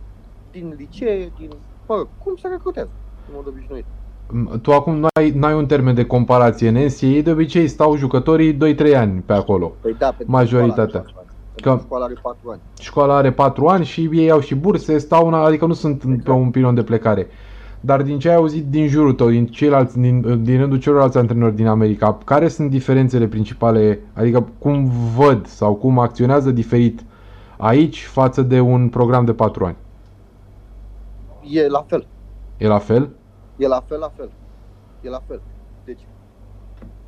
din licee, din... Mă rog, cum se recrutează, în mod obișnuit.
M- Tu acum nu ai, n-ai un termen de comparație. În NCAA de obicei stau jucătorii 2-3 ani pe acolo.
Păi da, pentru
Majoritatea.
Școala are patru ani.
Că-
Pentru școala are 4 ani.
Școala are 4 ani și ei au și burse, stau una, adică nu sunt exact. pe un pilon de plecare. Dar din ce ai auzit din jurul tău, din, ceilalți, din, din rândul celorlalți antrenori din America, care sunt diferențele principale? Adică cum văd sau cum acționează diferit aici față de un program de 4 ani?
E la fel.
E la fel?
E la fel, la fel. E la fel. Deci,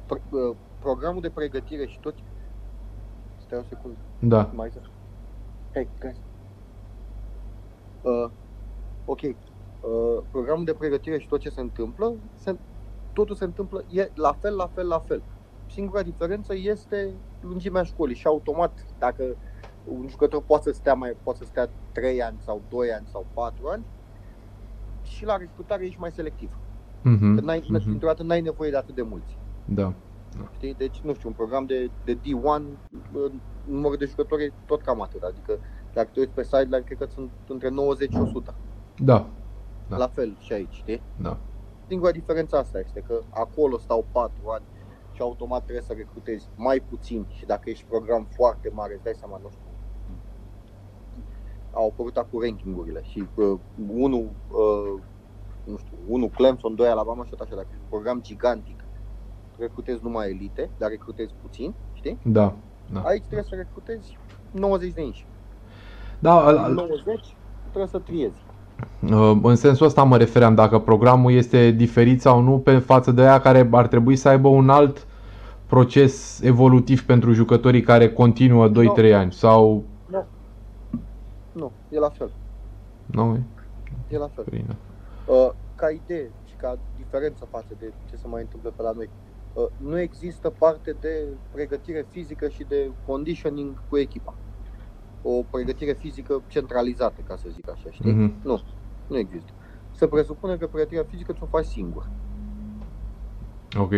pr- uh, programul de pregătire și tot... Stai o secundă.
Da.
Mai să... Hai, guys. Uh, ok. Uh, programul de pregătire și tot ce se întâmplă, se, totul se întâmplă e la fel, la fel, la fel. Singura diferență este lungimea școlii și automat, dacă un jucător poate să stea mai poate să stea 3 ani sau 2 ani sau 4 ani, și la recrutare ești mai selectiv.
Mhm,
Că n-ai,
mhm.
dintr-o dată n-ai nevoie de atât de mulți.
Da.
Știi? Deci, nu știu, un program de, de D1, bă, numărul de jucători e tot cam atât. Adică, dacă te uiți pe sideline, cred că sunt între 90 și 100.
Da. Da.
La fel și aici, știi?
Da.
Singura diferență asta este că acolo stau 4 ani și automat trebuie să recrutezi mai puțin și dacă ești program foarte mare, îți dai seama, nu știu, au apărut acum rankingurile și uh, unul, uh, nu știu, unul Clemson, doi Alabama și tot așa, dacă e un program gigantic, recrutezi numai elite, dar recrutezi puțin, știi?
Da. Da.
Aici trebuie să recrutezi 90 de inși.
Da, al- al-
90 trebuie să triezi.
Uh, În sensul ăsta mă refeream, dacă programul este diferit sau nu pe față de aia care ar trebui să aibă un alt proces evolutiv pentru jucătorii care continuă 2-3 ani sau
Nu, e la fel.
nu?
E la fel.
Bine.
Uh, ca idee și ca diferență față de ce se mai întâmplă pe la noi, uh, nu există parte de pregătire fizică și de conditioning cu echipa. O pregătire fizică centralizată, ca să zic așa, știi?
Mhm.
Nu, nu există. Se presupune că pregătirea fizică ți-o faci singur.
Ok.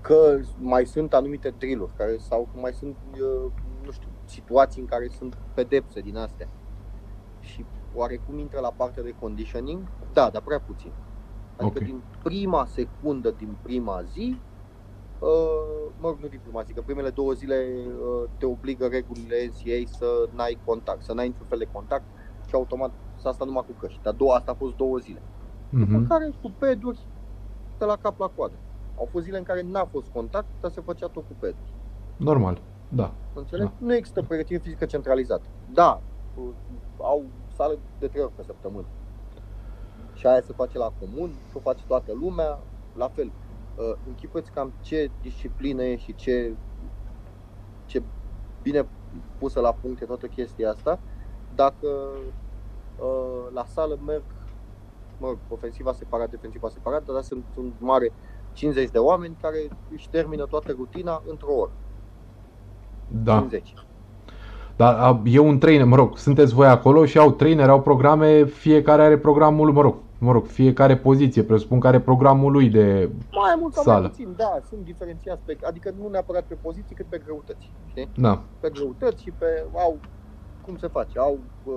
Că mai sunt anumite drill care sau că mai sunt, uh, nu știu, situații în care sunt pedepse din astea. Și oarecum intră la partea de conditioning? Da, dar prea puțin. Adică
Ok.
din prima secundă, din prima zi, uh, mă rog, nu din prima zi, că primele două zile uh, te obligă regulile NCA să n-ai contact, să n-ai niciun fel de contact și automat să asta numai cu căști. Dar două, asta a fost două zile. După
Mhm.
care cu peduri de la cap la coadă. Au fost zile în care n-a fost contact, dar se făcea tot cu peduri.
Normal. Da.
Înțeleg?
Da.
Nu există pregătire fizică centralizată. Da, uh, au sală de trei ori pe săptămână. Și aia se face la comun, și o face toată lumea, la fel. Uh, Închipuiți cam ce disciplină e și ce, ce bine pusă la punct e toată chestia asta, dacă uh, la sală merg, mă rog, ofensiva separat, defensiva separat, dar sunt în mare 50 de oameni care își termină toată rutina într-o oră.
Da.
50.
Dar a, e un trainer, mă rog, sunteți voi acolo și au trainer, au programe, fiecare are programul, mă rog, mă rog, fiecare poziție, presupun că are programul lui de...
Mai mult sau
Sală.
mai puțin, da, sunt diferențiați pe, adică nu neapărat pe poziții, cât pe greutăți, știi?
Da.
Pe greutăți și pe, au, cum se face, au uh,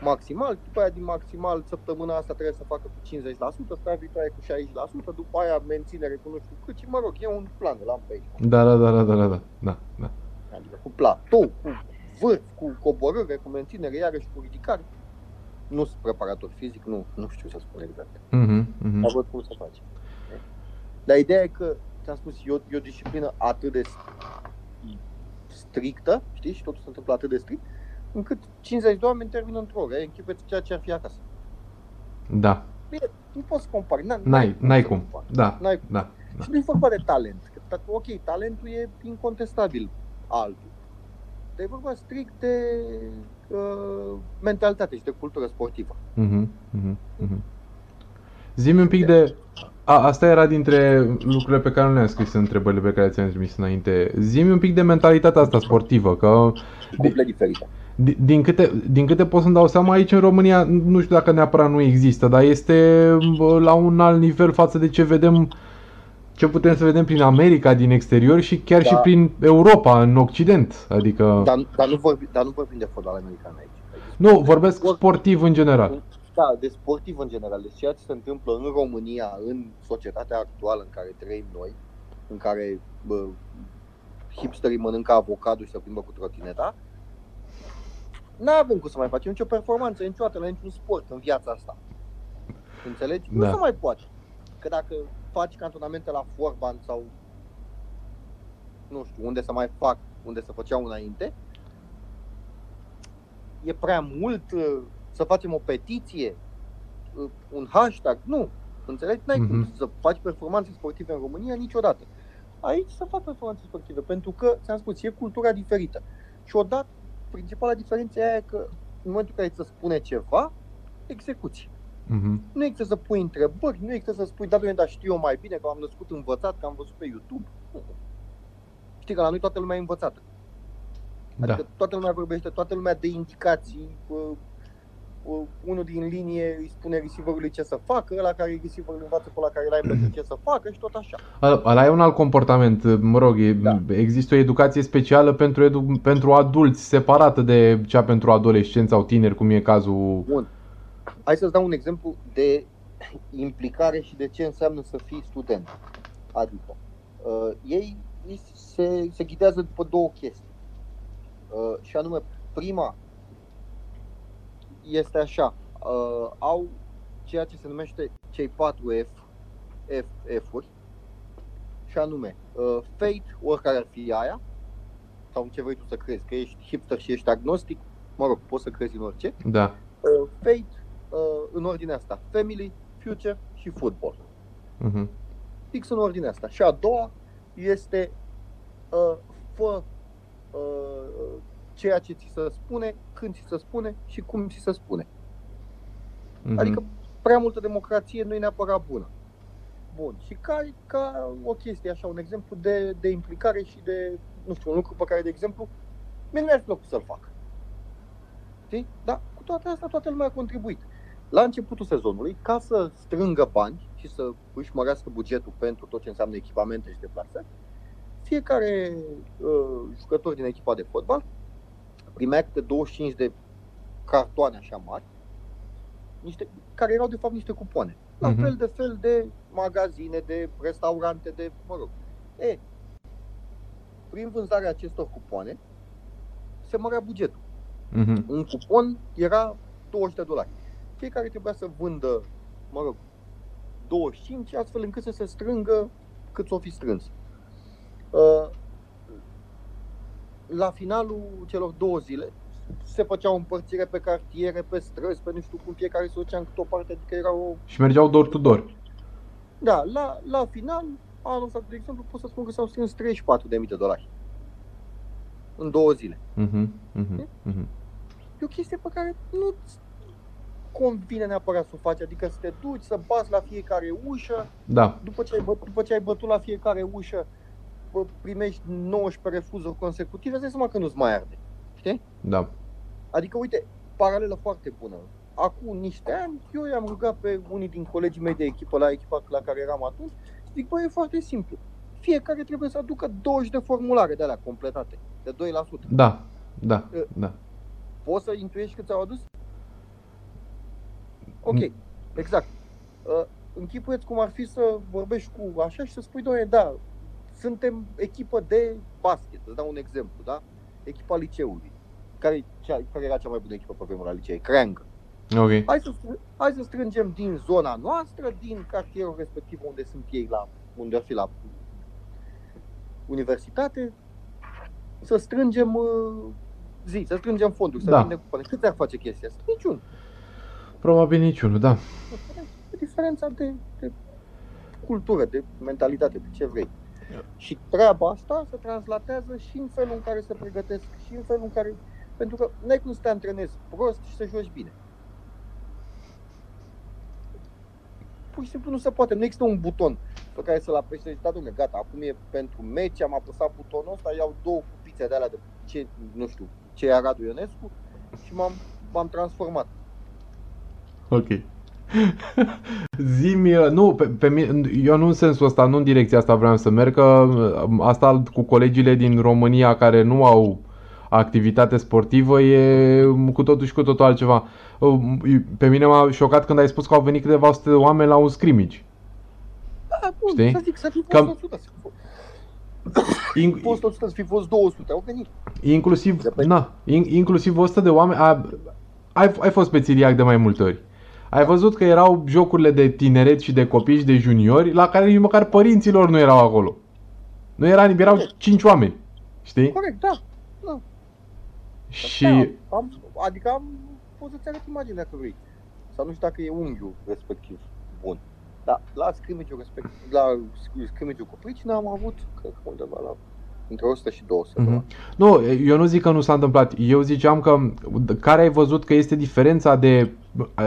maximal, după aia din maximal săptămâna asta trebuie să facă cu 50%, stai viitoare cu 60%, după aia menținere cu nu știu cât și mă rog, e un plan, îl am pe aici.
Da, da, da, da, da, da, da, da.
Adică cu platou, cu vârf, cu coborâre, cu menținere, iarăși cu ridicare. Nu sunt preparator fizic, nu, nu știu ce să spun exact.
Mhm, mhm.
Dar văd cum se face. Dar ideea e că, ți-am spus, e o, e o disciplină atât de strictă, știi, și totul se întâmplă atât de strict, încât 50 de oameni termină într-o oră. Închipeți ceea ce ar fi acasă.
Da.
Bine, nu poți să compari. N-
N-ai, n-ai
să
cum.
compari.
Da,
N-ai cum.
da, da.
Și nu e vorba de talent. Că, ta- ok, talentul e incontestabil altul. Dar e vorba strict de uh, mentalitate și de cultură sportivă.
Mhm, mhm, mhm. Zi-mi un pic de... A, asta era dintre lucrurile pe care nu le-am scris în întrebările pe care ți-am trimis înainte. Zi-mi un pic de mentalitatea asta sportivă, că
Complet diferită.
Din, din, câte, din câte pot să-mi dau seama, aici în România, nu știu dacă neapărat nu există, dar este bă, la un alt nivel față de ce vedem, ce putem să vedem prin America din exterior și chiar
Da.
și prin Europa, în Occident. Adică,
Dar, dar, nu vorbi, dar nu vorbim de fotbal american aici.
nu, vorbesc sportiv în general.
Da, de sportiv în general. Deci ceea ce se întâmplă în România, în societatea actuală în care trăim noi, în care bă, hipsterii mănâncă avocado și se plimbă cu trotineta, nu avem cum să mai facem nicio performanță niciodată la niciun sport în viața asta. Înțelegi?
Da.
Nu se mai poate. Că dacă faci cantonamente la Forban sau nu știu, unde să mai fac, unde să făceau înainte, e prea mult uh, să facem o petiție, uh, un hashtag, nu. Înțelegi? N-ai cum
Mhm.
să faci performanțe sportive în România niciodată. aici să facă performanțe sportive, pentru că, ți-am spus, e cultura diferită. Și odată, principala diferență e aia că în momentul în care ți se spune ceva, execuți.
Mhm.
Nu există să pui întrebări, nu există să spui, da, doamne, dar știu eu mai bine, că am născut învățat, că am văzut pe YouTube. Nu. Știi că la noi toată lumea e învățată.
Da.
Adică toată lumea vorbește, toată lumea de indicații, uh, uh, unul din linie îi spune receiverului ce să facă, ăla care e receiverul învață pe la care îl ai ce să facă și tot așa.
Ăla ăla e un alt comportament, mă rog, e,
Da.
există o educație specială pentru, edu- pentru adulți, separată de cea pentru adolescenți sau tineri, cum e cazul...
Bun. Hai să-ți dau un exemplu de implicare și de ce înseamnă să fii student. Adică, uh, ei ei se, se ghidează după două chestii. Uh, și anume, prima este așa, uh, au ceea ce se numește cei 4 F, F F-uri, și anume, uh, faith, oricare ar fi aia, sau ce vrei tu să crezi, că ești hipster și ești agnostic, mă rog, poți să crezi în orice,
Da.
uh, faith, uh, în ordinea asta, family, future și football.
Mhm.
Fix în ordinea asta. Și a doua este uh, fă uh, ceea ce ți se spune, când ți se spune și cum ți se spune.
Mhm.
Adică prea multă democrație nu e neapărat bună. Bun. Și ca, ca o chestie așa, un exemplu de, de implicare și de, nu știu, un lucru pe care, de exemplu, mie nu mi-ar fi plăcut să-l fac. Știi? Dar cu toate astea toată lumea a contribuit. La începutul sezonului, ca să strângă bani și să își mărească bugetul pentru tot ce înseamnă echipamente și deplasări, fiecare uh, jucător din echipa de fotbal primea câte 25 de cartoane așa mari, niște, care erau de fapt niște cupoane. La
Mhm.
fel de fel de magazine, de restaurante, de, mă rog. E, prin vânzarea acestor cupoane, se mărea bugetul.
Mhm.
Un cupon era 20 de dolari. Fiecare trebuia să vândă, mă rog, 25, astfel încât să se strângă cât s-o fi strâns. Uh, La finalul celor două zile se făcea o împărțire pe cartiere, pe străzi, pe nu știu cum, fiecare se ducea în câte o parte, adică era o...
Și mergeau door to door.
Da, la, la final, anul ăsta, de exemplu, pot să spun că s-au strâns 34.000 de dolari. În două zile.
Mhm. Mhm. Mhm.
E o chestie pe care nu convine neapărat să o faci, adică să te duci, să bați la fiecare ușă,
Da.
după ce ai, băt, după ce ai bătut la fiecare ușă, bă, primești 19 refuzuri consecutive, îți dai seama că nu-ți mai arde. Știi?
Da.
Adică, uite, paralelă foarte bună. Acum niște ani, eu i-am rugat pe unii din colegii mei de echipă la echipa la care eram atunci, zic, băi, e foarte simplu. Fiecare trebuie să aducă 20 de formulare de alea completate, de 2%.
Da. Da. Da.
Poți să intuiești cât ți-au adus? Ok, exact. Uh, închipuieți cum ar fi să vorbești cu așa și să spui, doamne, da, suntem echipă de basket, îți dau un exemplu, da? Echipa liceului. Care, cea, care era cea mai bună echipă pe vremea la liceu? Creangă.
Ok.
Hai să, str- hai să strângem din zona noastră, din cartierul respectiv unde sunt ei, la, unde ar fi la universitate, să strângem uh, zi, să strângem fonduri, să
Da.
vindem cupoane. Cât ar face chestia asta? Niciun.
Probabil niciunul, da.
E diferența de, de cultură, de mentalitate, de ce vrei. Și treaba asta se translatează și în felul în care se pregătesc, și în felul în care... Pentru că n-ai cum să te antrenezi prost și să joci bine. Pur și simplu nu se poate. Nu există un buton pe care să-l apeși și să zici, da, domnule, gata, acum e pentru meci, am apăsat butonul ăsta, iau două cupițe de alea de ce, nu știu, ce era Radu Ionescu și m-am, m-am transformat.
Ok. Zimi, nu, pe, pe mine, eu nu în sensul ăsta, nu în direcția asta vreau să merg, că uh, asta cu colegile din România care nu au activitate sportivă e cu totul și cu totul altceva. Uh, Pe mine m-a șocat când ai spus că au venit câteva sute de oameni la un scrimmage.
Da, bun,
Știi?
să zic, să fi fost
Cam-
100, să fi fost-
In,
fi fost 100, să fi fost 200, au venit.
inclusiv,
Repet.
na, in, inclusiv 100 de oameni, a, ai, ai fost pe Țiriac de mai multe ori. Ai văzut că erau jocurile de tineret și de copii și de juniori la care nici măcar părinților nu erau acolo. Nu era, erau 5 oameni. Știi?
Corect, da.
Și
Da, am, adică am, pot să-ți arăt imaginea că vrei. Sau nu știu dacă e unghiul respectiv bun. Da, la scrimmage respect, la scrimmage cu pricina am avut, cred că undeva la între 100 și 200.
Mhm. Nu, eu nu zic că nu s-a întâmplat. Eu ziceam că care ai văzut că este diferența de,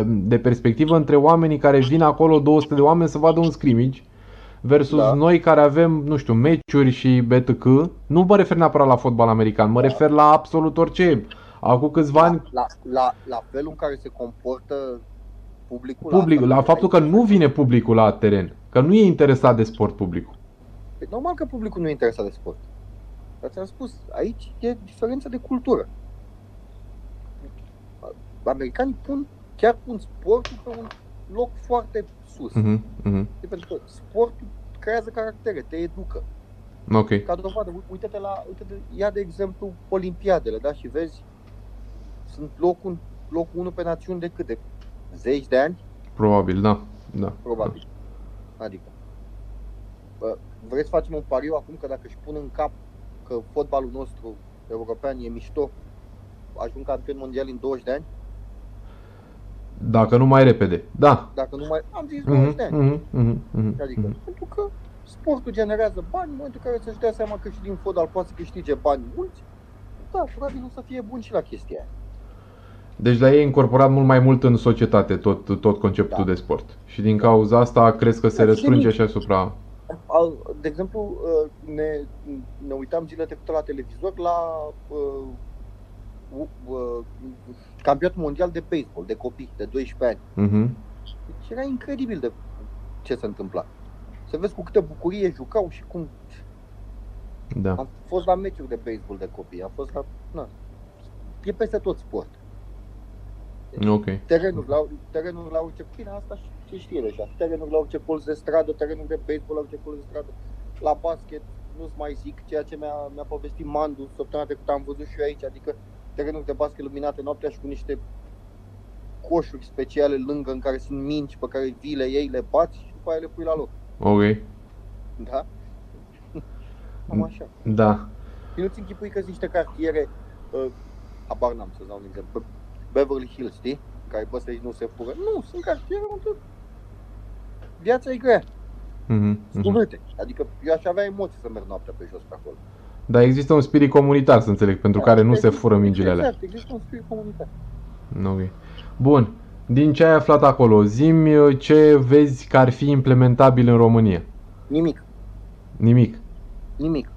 de perspectivă între oamenii care vin acolo 200 de oameni să vadă un scrimmage versus
Da.
noi care avem, nu știu, meciuri și BTC. Nu mă refer neapărat la fotbal american, mă
Da.
refer la absolut orice. Acum câțiva ani
La, la, la felul în care se comportă publicul.
public,
asta,
la faptul că nu vine publicul la teren, că nu e interesat de sport publicul.
Păi normal că publicul nu e interesat de sport. Dar ți-am spus, aici e diferența de cultură. Americanii pun, chiar pun sportul pe un loc foarte sus.
Mhm, mhm.
E Pentru că sportul creează caractere, te educă.
Ok.
Ca dovadă, u- uite-te la, uite ia de exemplu Olimpiadele, da? Și vezi, sunt locul, locul 1 pe națiuni de câte? Zeci de ani?
Probabil, da. Da.
Probabil. Adică, bă, vreți să facem un pariu acum că dacă își pun în cap că fotbalul nostru european e mișto, ajung campion mondial în 20 de ani?
Dacă nu mai repede. Da.
Dacă nu mai... Am zis 20 de
Mhm,
ani.
mhm, mhm, mhm,
Adică,
mhm.
pentru că sportul generează bani, în momentul în care să-și dea seama că și din fotbal poate să câștige bani mulți, da, probabil o să fie bun și la chestia aia.
Deci la ei e incorporat mult mai mult în societate tot, tot conceptul
Da.
de sport. Și din cauza asta crezi că se
Da, și
răsfrânge
nici-
și asupra...
Al, de exemplu, uh, ne, ne uitam zilele trecute la televizor la uh, uh, uh, campionatul mondial de baseball, de copii, de 12 ani.
Mhm.
Deci era incredibil de ce se întâmpla. Să vezi cu câtă bucurie jucau și cum...
Da.
Am fost la meciuri de baseball de copii, am fost la... Na, e peste tot sport.
Ok.
Terenuri la, terenuri la orice... Bine, asta se știe deja. Terenuri la orice colț de stradă, terenuri de baseball la orice colț de stradă. La basket, nu-ți mai zic ceea ce mi-a, mi-a povestit Mandu săptămâna trecută, am văzut și eu aici, adică terenuri de basket luminate noaptea și cu niște coșuri speciale lângă în care sunt minci pe care vii le iei, le bați și după aia le pui la loc.
Ok.
Da? Cam așa.
Da.
Și nu-ți închipui că sunt niște cartiere, uh, habar n-am să dau un exemplu, Beverly Hills, știi? În care bă, să zici nu se fură. Nu, sunt cartiere unde viața e grea,
Mhm,
sunt
mhm.
urâte. Adică eu aș avea emoții să merg noaptea pe jos pe acolo.
Dar există un spirit comunitar, să înțeleg, pentru care nu se
Există-
fură mingile alea.
Exact, există un spirit comunitar.
Ok. Bun. Din ce ai aflat acolo, zimi uh, ce vezi că ar fi implementabil în România?
Nimic,
Nimic.
nimic.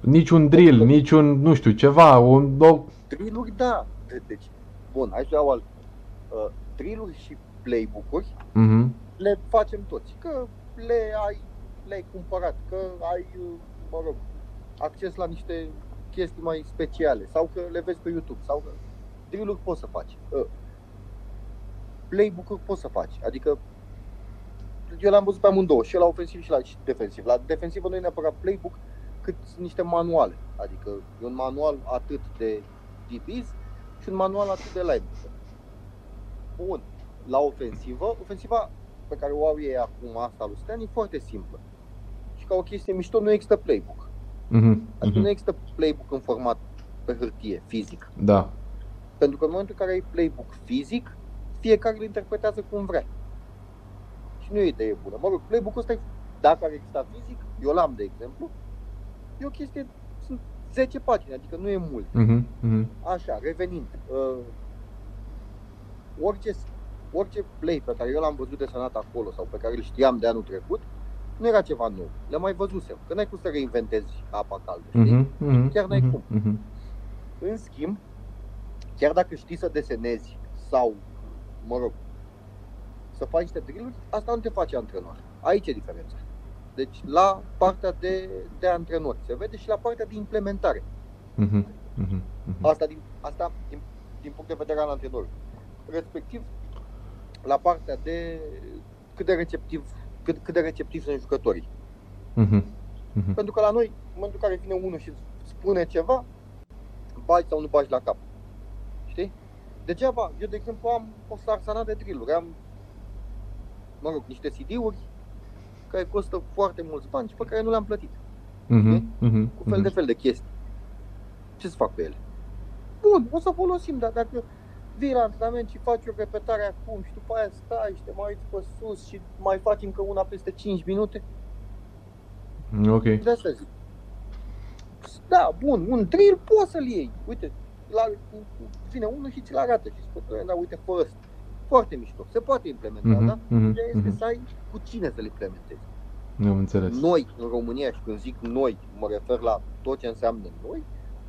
Niciun drill, niciun, nu știu, ceva, un, o...
Drill-uri, da. De- Deci, bun, hai să iau alt. Uh, drill-uri și playbook-uri
Mhm.
le facem toți. Că le ai, le-ai cumpărat, că ai, uh, mă rog, acces la niște chestii mai speciale sau că le vezi pe YouTube sau că drill-uri poți să faci. Uh, Playbook-uri poți să faci. Adică eu l-am văzut pe amândouă, și la ofensiv și la și defensiv. La defensivă nu e neapărat playbook, cât sunt niște manuale. Adică e un manual atât de DBs și un manual atât de linebacker. Bun. La ofensivă, ofensiva pe care o au ei acum asta lui Stan e foarte simplă. Și ca o chestie mișto nu există playbook.
Mhm.
Adică nu
Mhm.
există playbook în format pe hârtie, fizic.
Da.
Pentru că în momentul în care ai playbook fizic, fiecare îl interpretează cum vrea. Și nu e o idee bună. Mă rog, playbook-ul ăsta, e- dacă ar exista fizic, eu l-am de exemplu, e o chestie, sunt 10 pagini, adică nu e mult.
Mhm. Mhm.
Așa, revenind, uh, orice, orice play pe care eu l-am văzut desenat acolo sau pe care îl știam de anul trecut, nu era ceva nou. Le mai văzusem. Că n-ai cum să reinventezi apa caldă, știi?
Mhm. Mhm.
Chiar n-ai
Mhm.
cum.
Mhm.
În schimb, chiar dacă știi să desenezi sau, mă rog, să faci niște drill asta nu te face antrenor. Aici e diferența. Deci la partea de, de antrenor se vede și la partea de implementare.
Mhm. Mhm. Mhm.
Asta din, asta din, din punct de vedere al antrenorului. Respectiv, la partea de cât de receptiv, cât, cât de receptiv sunt jucătorii.
Mhm. Mhm.
Pentru că la noi, în momentul în care vine unul și îți spune ceva, bagi sau nu bagi la cap. Știi? Degeaba, eu de exemplu am o sarsana de drill am, mă rog, niște CD-uri care costă foarte mulți bani și pe care nu le-am plătit.
Mhm. Mhm.
Cu fel de fel de chestii. Ce să fac cu ele? Bun, o să folosim, dar dacă vii la antrenament și faci o repetare acum și după aia stai și te mai uiți pe sus și mai faci încă una peste 5 minute.
Ok.
De asta zic. Da, bun, un drill poți să-l iei. Uite, la, vine unul și ți-l arată și spune, da, uite, fă ăsta. Foarte mișto. Se poate implementa,
Mhm,
da?
mhm,
Ideea este
mhm.
să ai cu cine să-l implementezi.
Am înțeles.
Noi, în România, și când zic noi, mă refer la tot ce înseamnă noi,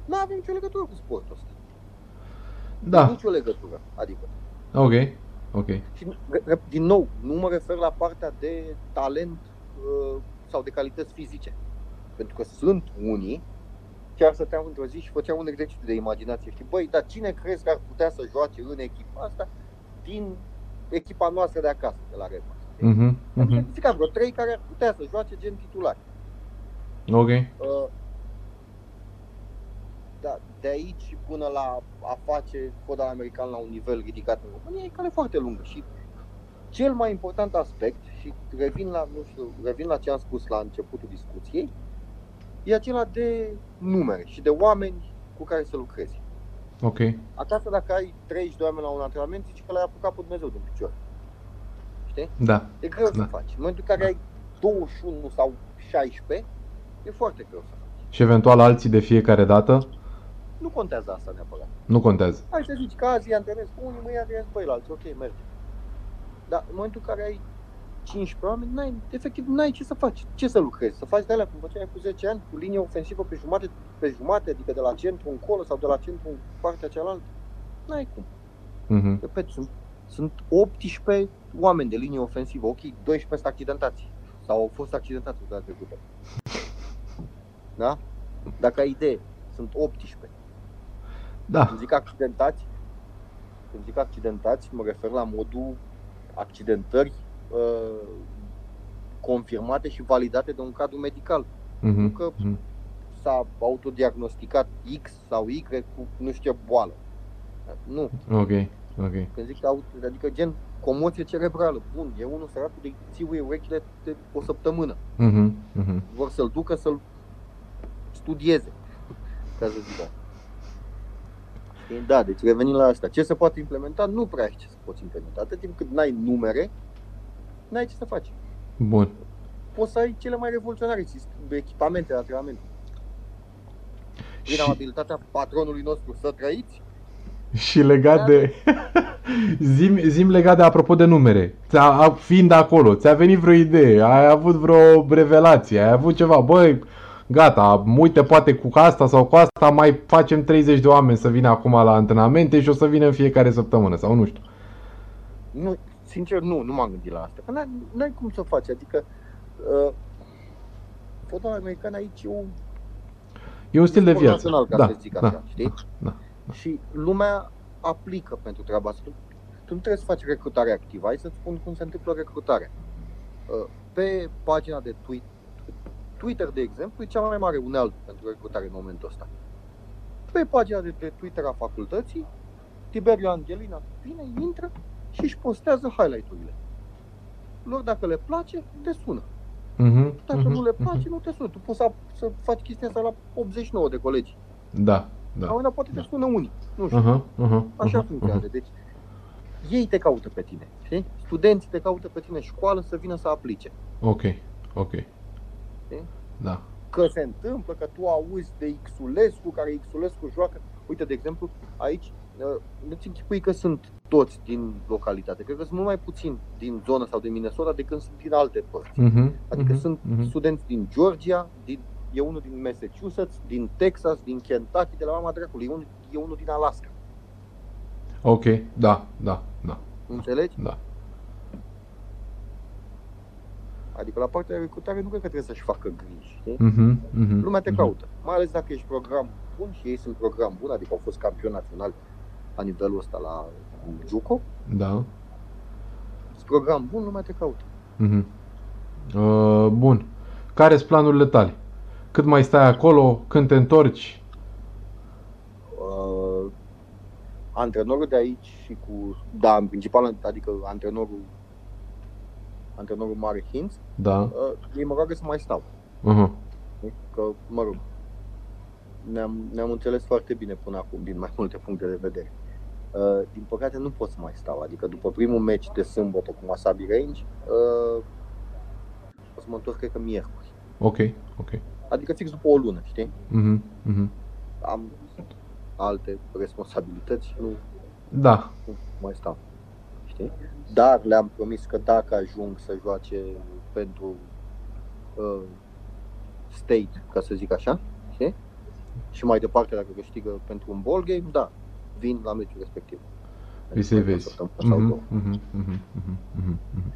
nu avem nicio legătură cu sportul ăsta.
Da,
Nicio legătură. Adică.
ok. Ok.
Și, re- re- din nou, nu mă refer la partea de talent uh, sau de calități fizice. Pentru că sunt unii, chiar stăteam într-o zi și făceam un exercițiu de imaginație. Știi, băi, dar cine crezi că ar putea să joace în echipa asta din echipa noastră de acasă, de la Repas?
Mhm,
Am
mhm.
identificat vreo trei care ar putea să joace gen titulari.
Ok.
Uh, da, de aici până la a face fotbal american la un nivel ridicat în România e cale foarte lungă și cel mai important aspect, și revin la, nu știu, revin la ce am spus la începutul discuției, e acela de numere și de oameni cu care să lucrezi.
Ok.
Acasă dacă ai 30 de oameni la un antrenament, zici că l-ai apucat pe Dumnezeu din picior. Știi?
Da.
E greu
Da.
să faci. În momentul în care ai 21 sau 16, e foarte greu să faci.
Și eventual alții de fiecare dată?
Nu contează asta neapărat.
Nu contează.
Hai să zici că azi îi antrenezi pe unii, mâine antrenezi pe alții, ok, merge. Dar în momentul în care ai 15 oameni, n-ai, efectiv n-ai ce să faci, ce să lucrezi, să faci de alea cum făceai cu 10 ani, cu linie ofensivă pe jumate, pe jumate, adică de la centru încolo sau de la centru în partea cealaltă. N-ai cum.
Mhm.
Repet, sunt, sunt 18 oameni de linie ofensivă, ok, 12 sunt accidentați sau au fost accidentați data trecută. Da? Dacă ai idee, sunt 18.
Da.
Când zic accidentați, când zic accidentați, mă refer la modul accidentări uh, confirmate și validate de un cadru medical.
Mhm,
că-
mhm.
S-a autodiagnosticat X sau Y cu nu știu ce boală. Nu,
Ok. Ok.
când zic auto, adică gen comoție cerebrală. Bun, e unul săracul de țiuie urechile de o săptămână.
Mhm, mhm.
Vor să-l ducă să-l studieze, ca să zic așa. Știi? Da, deci revenind la asta, ce se poate implementa? Nu prea ai ce să poți implementa. Atât timp cât n-ai numere, n-ai ce să faci.
Bun.
Poți să ai cele mai revoluționare sist- echipamente de antrenament. Prin
Și,
amabilitatea patronului nostru să trăiți,
și legat de... zim, zim legat de apropo de numere. Ți-a, a- fiind acolo, ți-a venit vreo idee, ai avut vreo revelație, ai avut ceva, băi, gata, uite, poate cu asta sau cu asta mai facem 30 de oameni să vină acum la antrenamente și o să vină în fiecare săptămână sau nu știu.
nu, sincer nu, nu m-am gândit la asta. Că n-ai, n-ai cum să faci, adică uh, fotbalul american aici e un
E un stil de
sport
viață.
național, ca
Da,
să zic
da,
așa, știi?
da.
Și lumea aplică pentru treaba asta. Tu, tu nu trebuie să faci recrutare activă. Hai să-ți spun cum se întâmplă recrutarea. Uh, Pe pagina de tweet, Twitter, de exemplu, e cea mai mare unealtă pentru recrutare în momentul ăsta. Pe pagina de, de Twitter a facultății, Tiberiu Angelina vine, intră și își postează highlight-urile. Lor, dacă le place, te sună.
Mhm,
Dacă
mhm,
nu le
mhm.
place, nu te sună. Tu poți să, să faci chestia asta la 89 de colegi.
Da,
La un
da.
moment dat poate te sună unii. Nu știu.
Aha, aha,
Așa
aha,
funcționează. Deci, ei te caută pe tine, știi? Studenții te caută pe tine în școală să vină să aplice.
aha. Ok, ok.
Știi?
Da.
Că se întâmplă, că tu auzi de Xulescu, care Xulescu joacă. Uite, de exemplu, aici, uh, nu-ți închipui că sunt toți din localitate. Cred că sunt mult mai puțini din zonă sau din Minnesota decât sunt din alte părți.
Mhm,
Adică
mhm,
sunt
mhm.
studenți din Georgia, din, e unul din Massachusetts, din Texas, din Kentucky, de la mama dracului, e unul, e unul din Alaska.
Ok, da, da, da,
Înțelegi?
da.
Adică la partea de recrutare nu cred că trebuie să-și facă griji, știi?
Mhm, mhm,
Lumea te
mhm.
caută, mai ales dacă ești program bun și ei sunt program bun, adică au fost campioni naționali la nivelul ăsta la Juco,
Da.
sunt program bun, lumea te caută.
Mhm. Uh, bun. Care sunt planurile tale? Cât mai stai acolo? Când te întorci?
Uh, antrenorul de aici și cu, da, în principal, adică antrenorul antrenorul mare Hinz,
Da.
uh, ei mă roagă să mai stau.
Uh-huh.
Că, mă rog, ne-am, ne-am înțeles foarte bine până acum, din mai multe puncte de vedere. Uh, din păcate nu pot să mai stau, adică după primul meci de sâmbătă cu Wasabi Range, uh, o să mă întorc cred că miercuri.
Ok, ok.
Adică fix după o lună, știi?
Mhm, mhm.
Am alte responsabilități și nu,
Da,
nu mai stau. Știi? Dar le-am promis că dacă ajung să joace pentru uh, state, ca să zic așa, știi? Și mai departe, dacă câștigă pentru un ball game, da, vin la meciul respectiv.
îi să
Adică o
vezi.
săptămână sau
Mhm,
două.
mhm, mhm, mhm, mhm, mhm.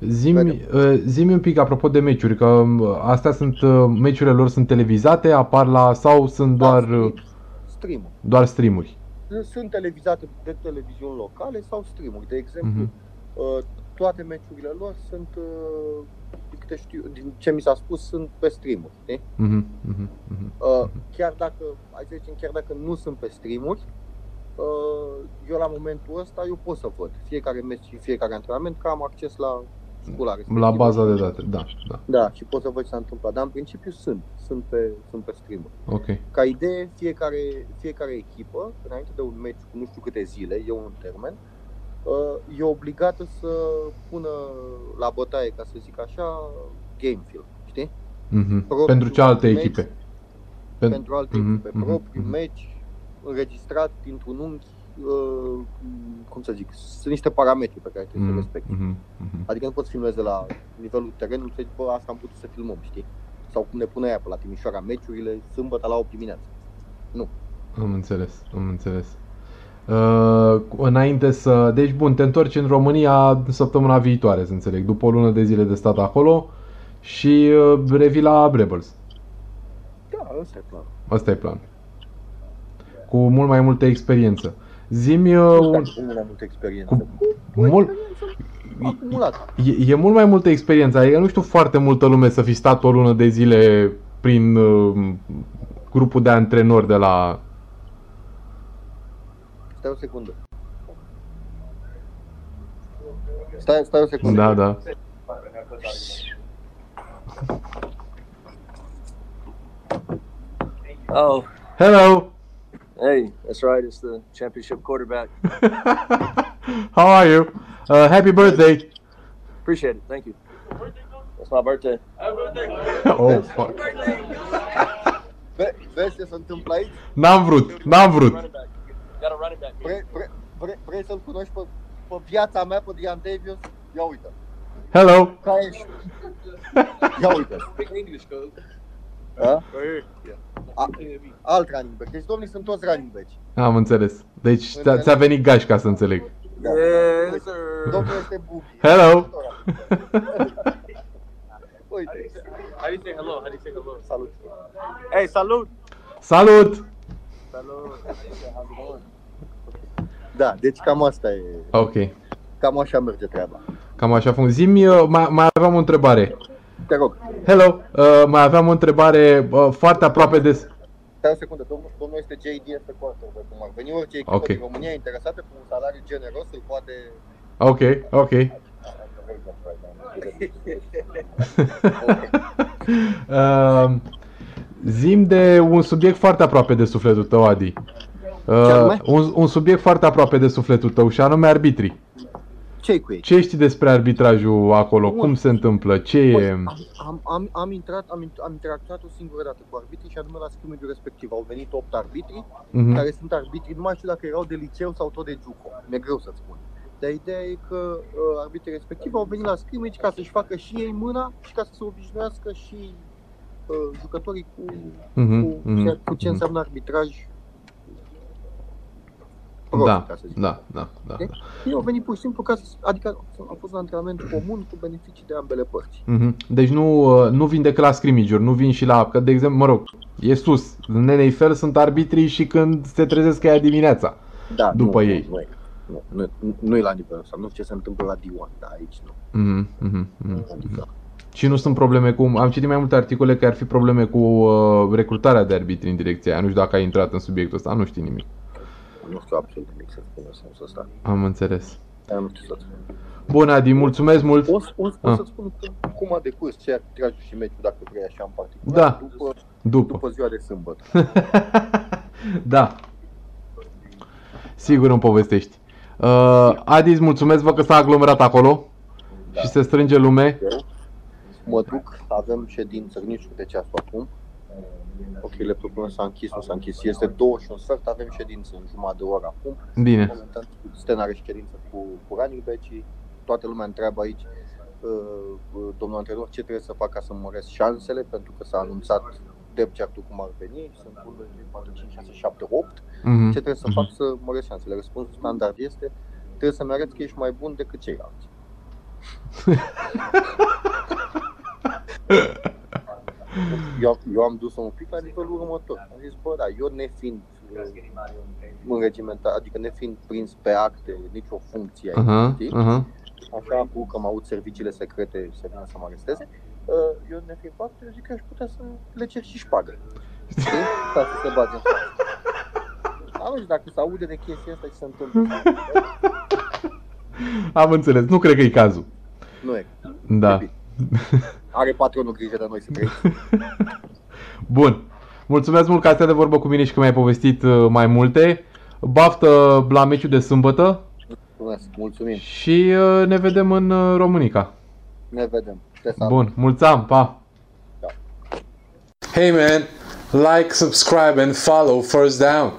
Zimi, uh, zimi un pic apropo de meciuri, că uh, astea sunt, uh, meciurile lor sunt televizate, apar la, sau sunt doar,
Da,
uh,
stream
doar streamuri?
Sunt televizate de televiziuni locale sau streamuri. De exemplu,
Mhm.
uh, toate meciurile lor sunt, uh, din câte știu, din ce mi s-a spus, sunt pe streamuri. Știi?
Mhm, mhm, mhm.
Uh, chiar dacă, hai să zicem, chiar dacă nu sunt pe streamuri, uh, eu la momentul ăsta eu pot să văd fiecare meci și fiecare antrenament, că am acces la școala respectivă.
La baza de date, da, da.
Da, și pot să văd ce s-a întâmplat. Dar în principiu sunt, sunt pe, sunt pe streamuri.
Ok.
Ca idee, fiecare, fiecare echipă, înainte de un meci cu nu știu câte zile, e un termen, uh, e obligată să pună la bătaie, ca să zic așa, game film, știi?
Mhm.
Propriu
Pentru cealaltă
meci,
echipe. Pen-
pentru alte
Mhm,
echipe,
mhm,
propriu
mhm.
meci, înregistrat dintr-un unghi, uh, cum să zic, sunt niște parametri pe care trebuie să le
Mhm,
respecti.
mhm, mhm.
Adică nu poți să filmezi de la nivelul terenului să zici, bă, asta am putut să filmăm, știi? Sau cum ne pune aia pe la Timișoara, meciurile sâmbătă la 8 dimineața.
Am înțeles, am înțeles. Uh, înainte să... Deci, bun, te întorci în România săptămâna viitoare, să înțeleg, după o lună de zile de stat acolo și uh, revii la Rebels.
Da, ăsta e planul.
Asta e plan. Cu mult mai multă experiență. Zimi uh,
Nu
un,
știu cu mult mai multă experiență.
cu
Cu
mult,
experiență acumulată.
e, e mult mai multă experiență, adică nu știu foarte multă lume să fi stat o lună de zile prin uh, grupul de antrenori de la...
Stai o secundă. Stai, stai o secundă.
Da, da.
Oh,
Hello!
Hey, that's right. It's the championship quarterback.
How are you? Uh, happy birthday!
Appreciate it. Thank you. It's my birthday.
Oh, fuck.
Ve- vezi ce se întâmplă aici?
N-am vrut, n-am vrut.
Running back. Got a running back.
Vrei, vrei, vrei, vrei să-l cunoști pe, pe viața mea, pe Dian Davies? Ia uite.
Hello!
Ca ești? Ia uite.
Speak English, coach.
A?
Right here. Yeah.
A, alt running back. Deci domnii sunt toți running backs.
Am înțeles. Deci ți-a, ți-a venit gașca să înțeleg.
Da.
Yes, sir.
Domnul este Bubi.
Hello!
Uite.
How do you say hello? How do you say hello?
Salut.
Hey, salute.
Salut!
Salute. How's it going?
Da, deci cam asta e.
Ok.
Cam așa merge treaba.
Cam așa funcționează. Zimi, uh, mai, mai aveam o întrebare.
Te rog,
Hello! Uh, mai aveam o întrebare uh, foarte aproape de...
stai o secundă. Domnul, domnul este JD este quarterback. Cum ar veni orice echipă
Ok.
din România interesată cu un salariu generos, îl poate...
Ok, ok. uh, zim de un subiect foarte aproape de sufletul tău, Adi.
Ce
Uh,
anume?
un, un subiect foarte aproape de sufletul tău și anume arbitrii.
Ce cu ei?
Ce știi despre arbitrajul acolo?
Bun.
Cum se întâmplă? Ce e?
Păi, am, am, am, am, intrat, am, int- am interacționat o singură dată cu arbitrii și anume la scrimmage respectiv. Au venit 8 arbitri,
Mhm.
care sunt arbitri, nu mai știu dacă erau de liceu sau tot de Juco. Mi-e greu să-ți spun. Dar ideea e că uh, arbitrii respectiv au venit la scrimmage ca să-și facă și ei mâna și ca să se obișnuiască și uh, jucătorii cu,
Mhm,
cu,
mhm,
ceea- cu ce
mhm.
înseamnă arbitraj prost,
Da,
ca să zic.
da, da, da.
Ok? Ei au venit pur și simplu ca să, adică au fost la antrenament comun cu beneficii de ambele părți.
Mhm. Deci nu, uh, nu vin decât la scrimmage nu vin și la, că de exemplu, mă rog, e sus. În NFL sunt arbitrii și când se trezesc că e dimineața.
Da,
După
nu,
ei.
Nu, nu, nu, nu, nu e la nivelul ăsta, nu știu ce se întâmplă la D1, dar aici nu.
Mhm, mhm, mhm.
Adică,
Și nu sunt probleme cu... Am citit mai multe articole că ar fi probleme cu uh, recrutarea de arbitri în direcția aia. Nu știu dacă ai intrat în subiectul ăsta, nu știi nimic.
Nu știu absolut nimic să spun în sensul ăsta.
Am înțeles.
Dar nu știu să spun.
Bun, Adi, mulțumesc mult.
O, o, o
Ah.
să spun cum, cum a decurs ce arbitrajul și meciul, dacă vrei așa în particular,
Da.
după,
După.
după ziua de sâmbătă.
da. Sigur îmi povestești. Uh, Adi, îți mulțumesc, văd că s-a aglomerat acolo și se strânge lume.
Mă duc, avem ședință, nu știu de ceasul acum. Ok, laptopul s-a închis, nu s-a închis. Este două și un sfert, avem ședință în jumătate de oră acum.
Bine.
Momentan, Sten are ședință cu, cu running back toată lumea întreabă aici uh, uh, domnul antrenor ce trebuie să fac ca să măresc șansele, pentru că s-a anunțat depth chart-ul cum ar veni, sunt 1, 2, 3, 4, 5, 6, 7, 8.
Mhm.
Ce trebuie să fac să măresc șansele? Răspunsul standard este trebuie să-mi arăți că ești mai bun decât ceilalți. eu, eu am dus-o un pic la nivelul următor. Am zis, bă, da, eu nefiind uh, înregimentat, adică nefiind prins pe acte nicio funcție ai
Aha,
știi?
aha.
așa cu că mă aud serviciile secrete să vină să mă aresteze, uh, eu nefiind pe acte, eu zic că aș putea să le cer și șpagă. Știi? Ca să se bage în față. Am zis, dacă se aude de chestia asta, ce se întâmplă?
Am înțeles, nu cred că e cazul.
Nu e.
Da.
Are patronul grijă de noi să trăim.
Bun. Mulțumesc mult că ați stat de vorbă cu mine și că mi-ai povestit uh, mai multe. Baftă la meciul de sâmbătă
Mulțumesc, mulțumim.
și uh, ne vedem în uh, Românica.
Ne vedem. Te salut.
Bun, mulțam, pa!
Hey man, like, subscribe, and follow First Down.